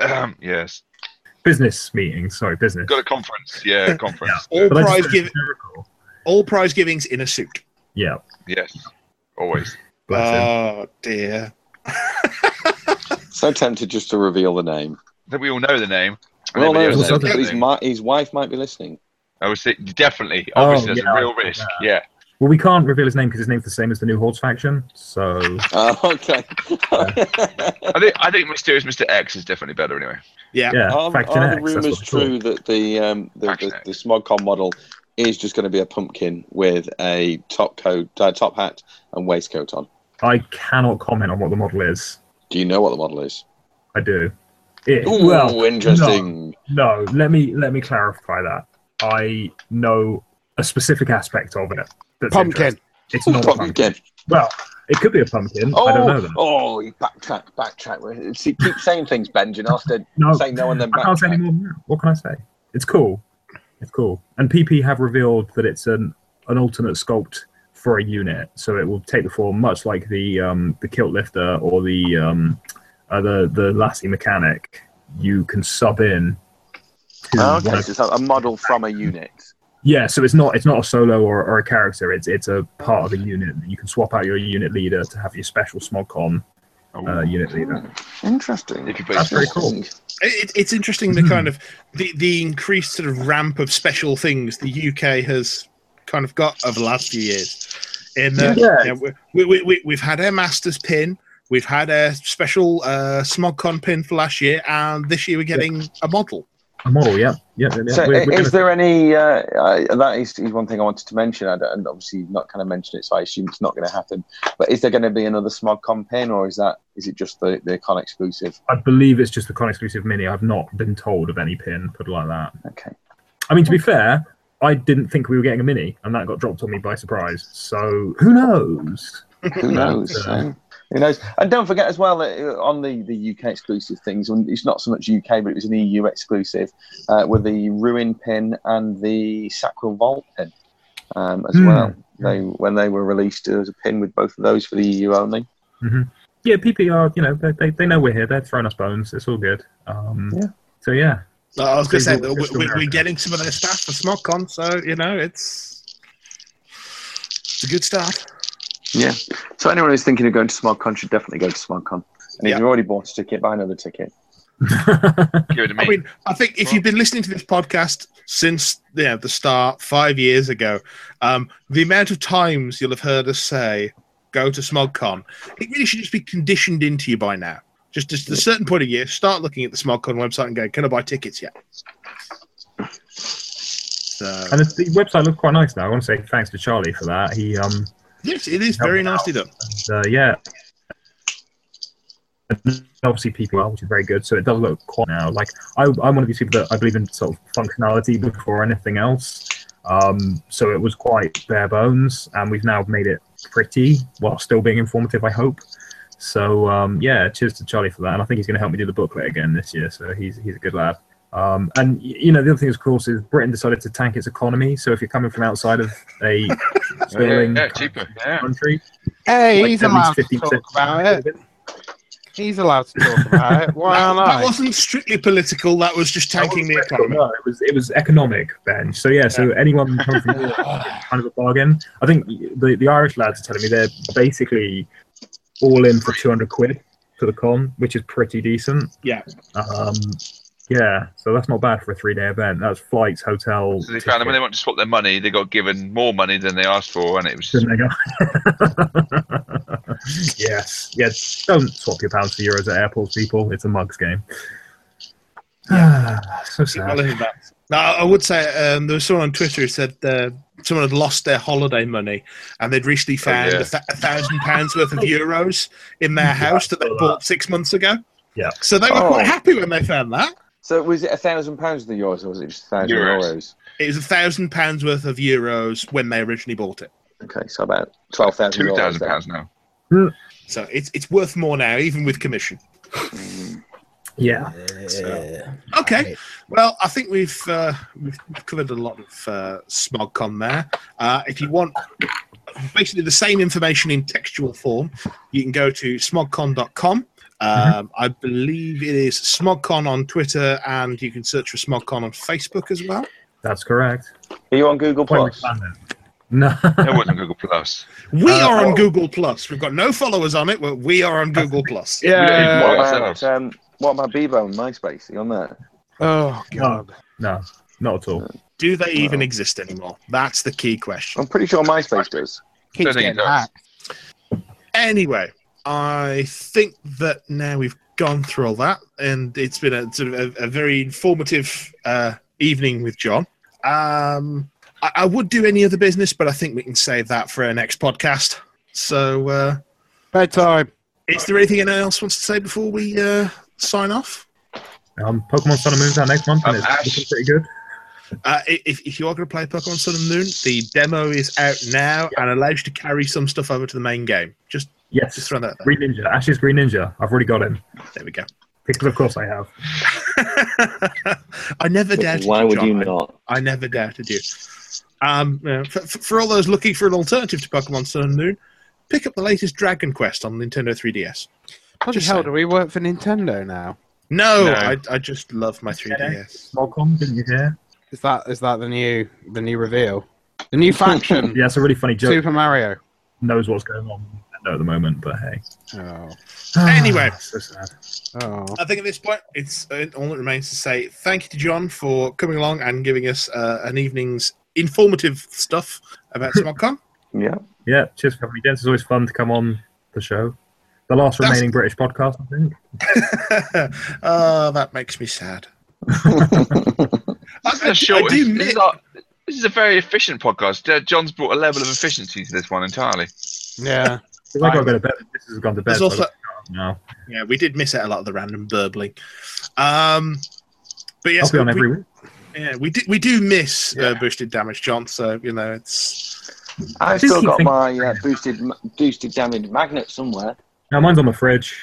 Um, yes, business meetings, sorry, business. got a conference. Yeah, [LAUGHS] conference. all But prize thought it give was hysterical. All prize givings in a suit. Yeah, Yes, always. bless him. Oh dear. So tempted just to reveal the name. I think we all know the name. And Well, no, everybody else also knows but the his, name. mi- his wife might be listening. I would say definitely. Oh, Obviously, there's yeah, a real risk. yeah. Yeah. Well, we can't reveal his name because his name's the same as the new Hordes faction. So [LAUGHS] Oh, okay. I think I think Mysterious Mr. X is definitely better anyway. Yeah. yeah, Are, faction are the X. that's rumours what it's called. true that the um, the, Faction the, X. the SmogCon model is just going to be a pumpkin with a top coat, uh, top hat, and waistcoat on? I cannot comment on what the model is. Do you know what the model is? I do. It, Ooh, well, interesting. no. Let me let me clarify that. I know a specific aspect of it. That's Pumpkin. interesting. It's not a pumpkin. Pumpkin. Well, It could be a pumpkin. I don't know Oh, oh, you backtrack, backtrack. See, keep saying things, Benji, and after No, say no and then I can't say backtrack. any more. What can I say? It's cool. It's cool. And PP have revealed that it's an an alternate sculpt for a unit, so it will take the form much like the um, the kilt lifter or the um, uh, the the lassie mechanic. You can sub in. Oh, okay, so it's a model from a unit. yeah, so it's not it's not a solo or, or a character. It's it's a part of a unit. You can swap out your unit leader to have your special smogcon uh, unit leader. Interesting. If you put That's very cool. It, it's interesting the kind of the, the increased sort of ramp of special things the UK has kind of got over the last few years. In uh, Yeah. you know, we, we, we, we've had our Masters pin, we've had a special uh, SmogCon pin for last year, and this year we're getting a model. A model, yeah, yeah. yeah. So, We're- we're is there any? Uh, uh, that is, is one thing I wanted to mention. I and obviously, not kind of mention it, so I assume it's not going to happen. But is there going to be another SmogCon pin, or is that is it just the the con exclusive? I believe it's just the con exclusive mini. I've not been told of any pin put like that. Okay. I mean, to be fair, I didn't think we were getting a mini, and that got dropped on me by surprise. So who knows? Who knows? uh, um, who knows? And don't forget as well that uh, on the, the UK exclusive things, and it's not so much UK, but it was an EU exclusive, uh, were the Ruin pin and the Sacral Vault pin um, as Hmm. well. They when they were released, there was a pin with both of those for the EU only. Yeah, PPR, you know, they, they, they know we're here. They're throwing us bones. It's all good. Um, Yeah. So yeah, I was going to say People that just we, we, America. we're getting some of their stuff for SmogCon, so you know it's it's a good start. Yeah. So anyone who's thinking of going to SmogCon should definitely go to SmogCon. And if Yeah. you've already bought a ticket, buy another ticket. [LAUGHS] Give it to me. I mean, I think if you've been listening to this podcast since you know, the start five years ago, um, the amount of times you'll have heard us say "go to SmogCon," it really should just be conditioned into you by now. Just, just at a certain point of year, start looking at the SmogCon website and go, "Can I buy tickets yet?" [LAUGHS] So, and the, the website looks quite nice now. I want to say thanks to Charlie for that. He um yes, it is very nicely done. uh, yeah. And Obviously, people are, which is very good. So it does look quite now. Like I, I'm one of these people that I believe in sort of functionality before anything else. Um, so it was quite bare bones, and we've now made it pretty while still being informative. I hope. So um, yeah, cheers to Charlie for that, and I think he's going to help me do the booklet again this year. So he's he's a good lad. Um, and you know the other thing, of course, is Britain decided to tank its economy. So if you're coming from outside of a [LAUGHS] sterling yeah, cheaper. Yeah. country, Hey, like he's allowed to 50% talk about it. He's allowed to talk about it. Why That, aren't that wasn't strictly political. That was just tanking the economy. No, it was it was economic, Ben. So yeah, so anyone coming from [LAUGHS] kind of a bargain. I think the the Irish lads are telling me they're basically all in for two hundred quid for the con, which is pretty decent. Yeah. Um, yeah, so that's not bad for a three day event. That's flights, hotels. So they found that when they want to swap their money, they got given more money than they asked for, and it was Didn't they go? [LAUGHS] yes, yes. Don't swap your pounds for euros at airports, people. It's a mugs game. [SIGHS] so Well, sad. I Now, I would say um, there was someone on Twitter who said uh, someone had lost their holiday money and they'd recently found yeah. a, thousand pounds worth of euros in their [LAUGHS] house that they saw that. bought six months ago. Yeah. So they were Oh. quite happy when they found that. So was it a thousand pounds of the yours, or was it just a thousand Euros. euros? It was a thousand pounds worth of euros when they originally bought it. Okay, so about twelve thousand two euros. thousand then. pounds now. So it's it's worth more now, even with commission. Mm. [LAUGHS] Yeah. Okay. Well, I think we've uh, we've covered a lot of uh, SmogCon there. Uh, if you want basically the same information in textual form, you can go to smogcon.com. Um, I believe it is Smogcon on Twitter, and you can search for Smogcon on Facebook as well. That's correct. Are you on Google Plus? No. It wasn't Google Plus. [LAUGHS] We Uh, are on oh. Google Plus. We've got no followers on it, but we are on Google Plus. [LAUGHS] Yeah. What about, um, what about Bebo and MySpace? Are you on there? Oh God. No, not at all. Do they even exist anymore? That's the key question. I'm pretty sure MySpace does. Keeps getting hacked. Anyway, I think that now we've gone through all that, and it's been a sort of a, a very informative uh, evening with John. Um, I, I would do any other business, but I think we can save that for our next podcast. So, uh, Bedtime. is there anything anyone else wants to say before we uh, sign off? Um, Pokemon Sun and Moon's out next month, and Um, it's looking pretty good. Uh, if, if you are going to play Pokemon Sun and Moon, the demo is out now and allows you to carry some stuff over to the main game. Just Yes, Just throw that there. Green Ninja, Ash's Greninja. I've already got him There we go. because, of course, I have. [LAUGHS] I never doubted Why you, would John. you I- not? I never doubted you. Um, you know, for, for for all those looking for an alternative to Pokemon Sun and Moon, pick up the latest Dragon Quest on Nintendo 3DS. Bloody the hell, saying. do we work for Nintendo now? No, No. I, I just love my 3DS. Welcome, didn't you hear? Is that is that the new the new reveal? The new faction, [LAUGHS] Yeah, it's a really funny joke. Super Mario. Knows what's going on at the moment, but hey. Oh, Anyway. so sad. oh. I think at this point, it's uh, all that remains to say thank you to John for coming along and giving us uh, an evening's informative stuff about [LAUGHS] SmogCon. Yeah. Yeah, cheers for having me, gents. It's always fun to come on the show. The last That's- remaining British podcast, I think. [LAUGHS] oh, that makes me sad. [LAUGHS] I, This is short. I do this, miss, is this is a very efficient podcast. Uh, John's brought a level of efficiency to this one entirely. Yeah. I got to go to bed. This has gone to bed. There's so also- I've got to go now. yeah, we did miss out a lot of the random burbling. Um, but yes, I'll be on we, every week. yeah, we do we do miss uh, boosted damage, John. So you know it's I've still got my uh, boosted boosted damage magnet somewhere. Now, mine's on the fridge.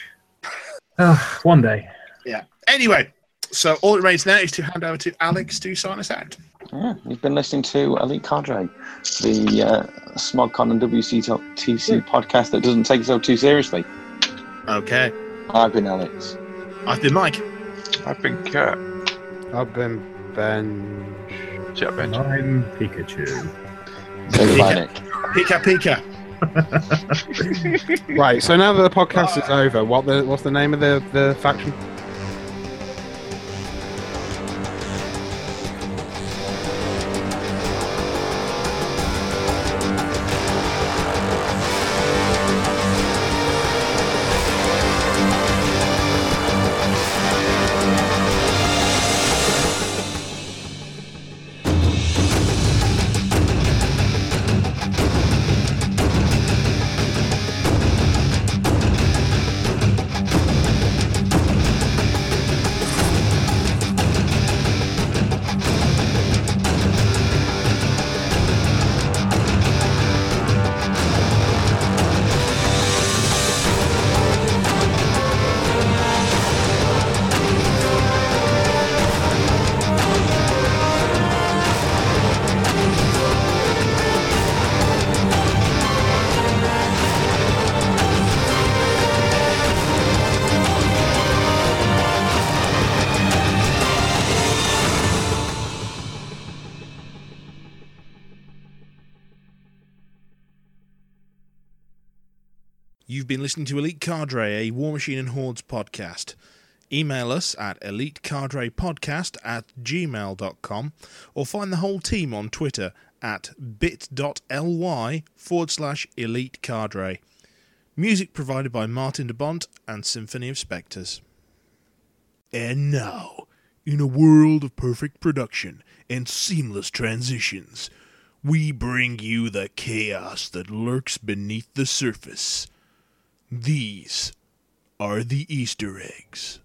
[SIGHS] Ah, one day. Yeah. Anyway. So all it remains now is to hand over to Alex to sign us out. Yeah, you've been listening to Elite Cadre, the uh, SmogCon and WCTC podcast that doesn't take itself too seriously. Okay, I've been Alex. I've been Mike. I've been Kurt. I've been Ben. Shut up, And Ben. I'm Pikachu. Say goodbye, Yeah. Pika Pika. [LAUGHS] Right. So now that the podcast is over, what the what's the name of the the faction? Listening to Elite Cadre, a War Machine and Hordes podcast. Email us at elitecadrepodcast at gmail.com or find the whole team on Twitter at bit.ly forward slash elite cadre. Music provided by Martin de Bont and Symphony of Spectres. And now, in a world of perfect production and seamless transitions, we bring you the chaos that lurks beneath the surface. These are the Easter eggs.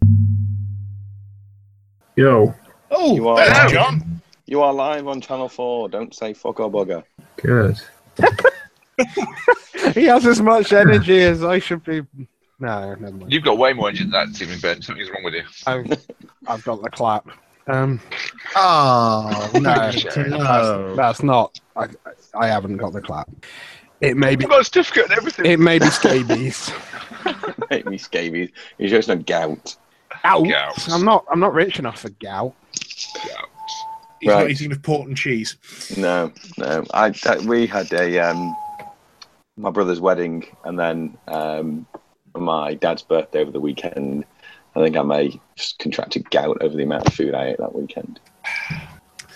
Yo, Oh, You are live. John. You are live on Channel 4. Don't say fuck or bugger. good. [LAUGHS] He has as much energy as I should be. No, never mind. You've got way more energy than that this evening, Ben. Something's wrong with you. I've, I've got the clap. Um, Oh, no, no. [LAUGHS] that's, that's not. I, I haven't got the clap. It may be. I've got a certificate and everything. It may be scabies. [LAUGHS] Make me scabies. You're just no gout. Gout. Gout. I'm not. I'm not rich enough for gout. He's not eating enough port and cheese. No, no. I, I we had a um, my brother's wedding, and then um, my dad's birthday over the weekend. I think I may have just contracted gout over the amount of food I ate that weekend.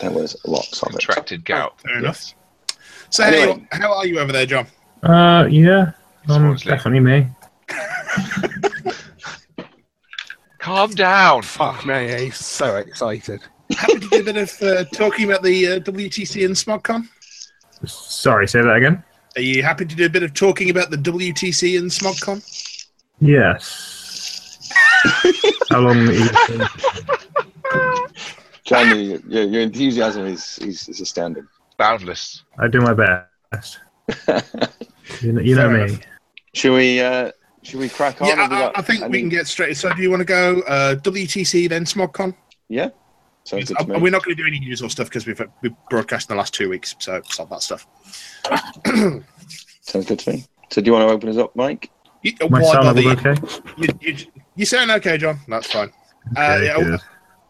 There was lots of it. Contracted gout. Fair enough. Yes. So, Anyway. hey, how are you over there, John? Uh, yeah, um, definitely me. [LAUGHS] Calm down. Fuck me. He's so excited. Happy to do a bit of uh, talking about the uh, WTC and SmogCon? Sorry, say that again. Are you happy to do a bit of talking about the WTC and SmogCon? Yes. How long? Are you John, your, [LAUGHS] your, your enthusiasm is, is, is astounding. Boundless. I do my best. [LAUGHS] You know, you know Fair me. enough. Should we? Uh, should we crack on? Yeah, Have we I, got I think we any- can get straight. So, do you want to go uh, WTC then SmogCon? Yeah. Sounds good Uh, to me. We're not going to do any news or stuff because we've we've broadcast in the last two weeks, so stop that stuff. [CLEARS THROAT] Sounds good to me. So, do you want to open us up, Mike? You, My sound okay? You, you, you sound okay, John. That's fine. Uh, Okay, yeah, good.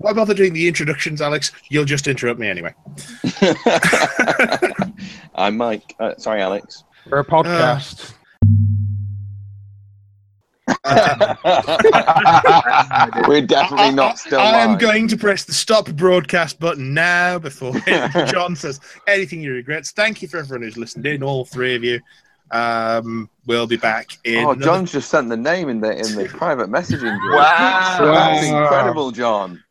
Why bother doing the introductions, Alex? You'll just interrupt me anyway. [LAUGHS] I'm Mike. Uh, sorry, Alex. For a podcast. [LAUGHS] We're definitely I- I- not still I am going to press the stop broadcast button now before [LAUGHS] John says anything he regrets. Thank you for everyone who's listened in, all three of you. Um, we'll be back in. Oh, another- John's just sent the name in the in the private messaging group. Wow. That's Wow. incredible, John.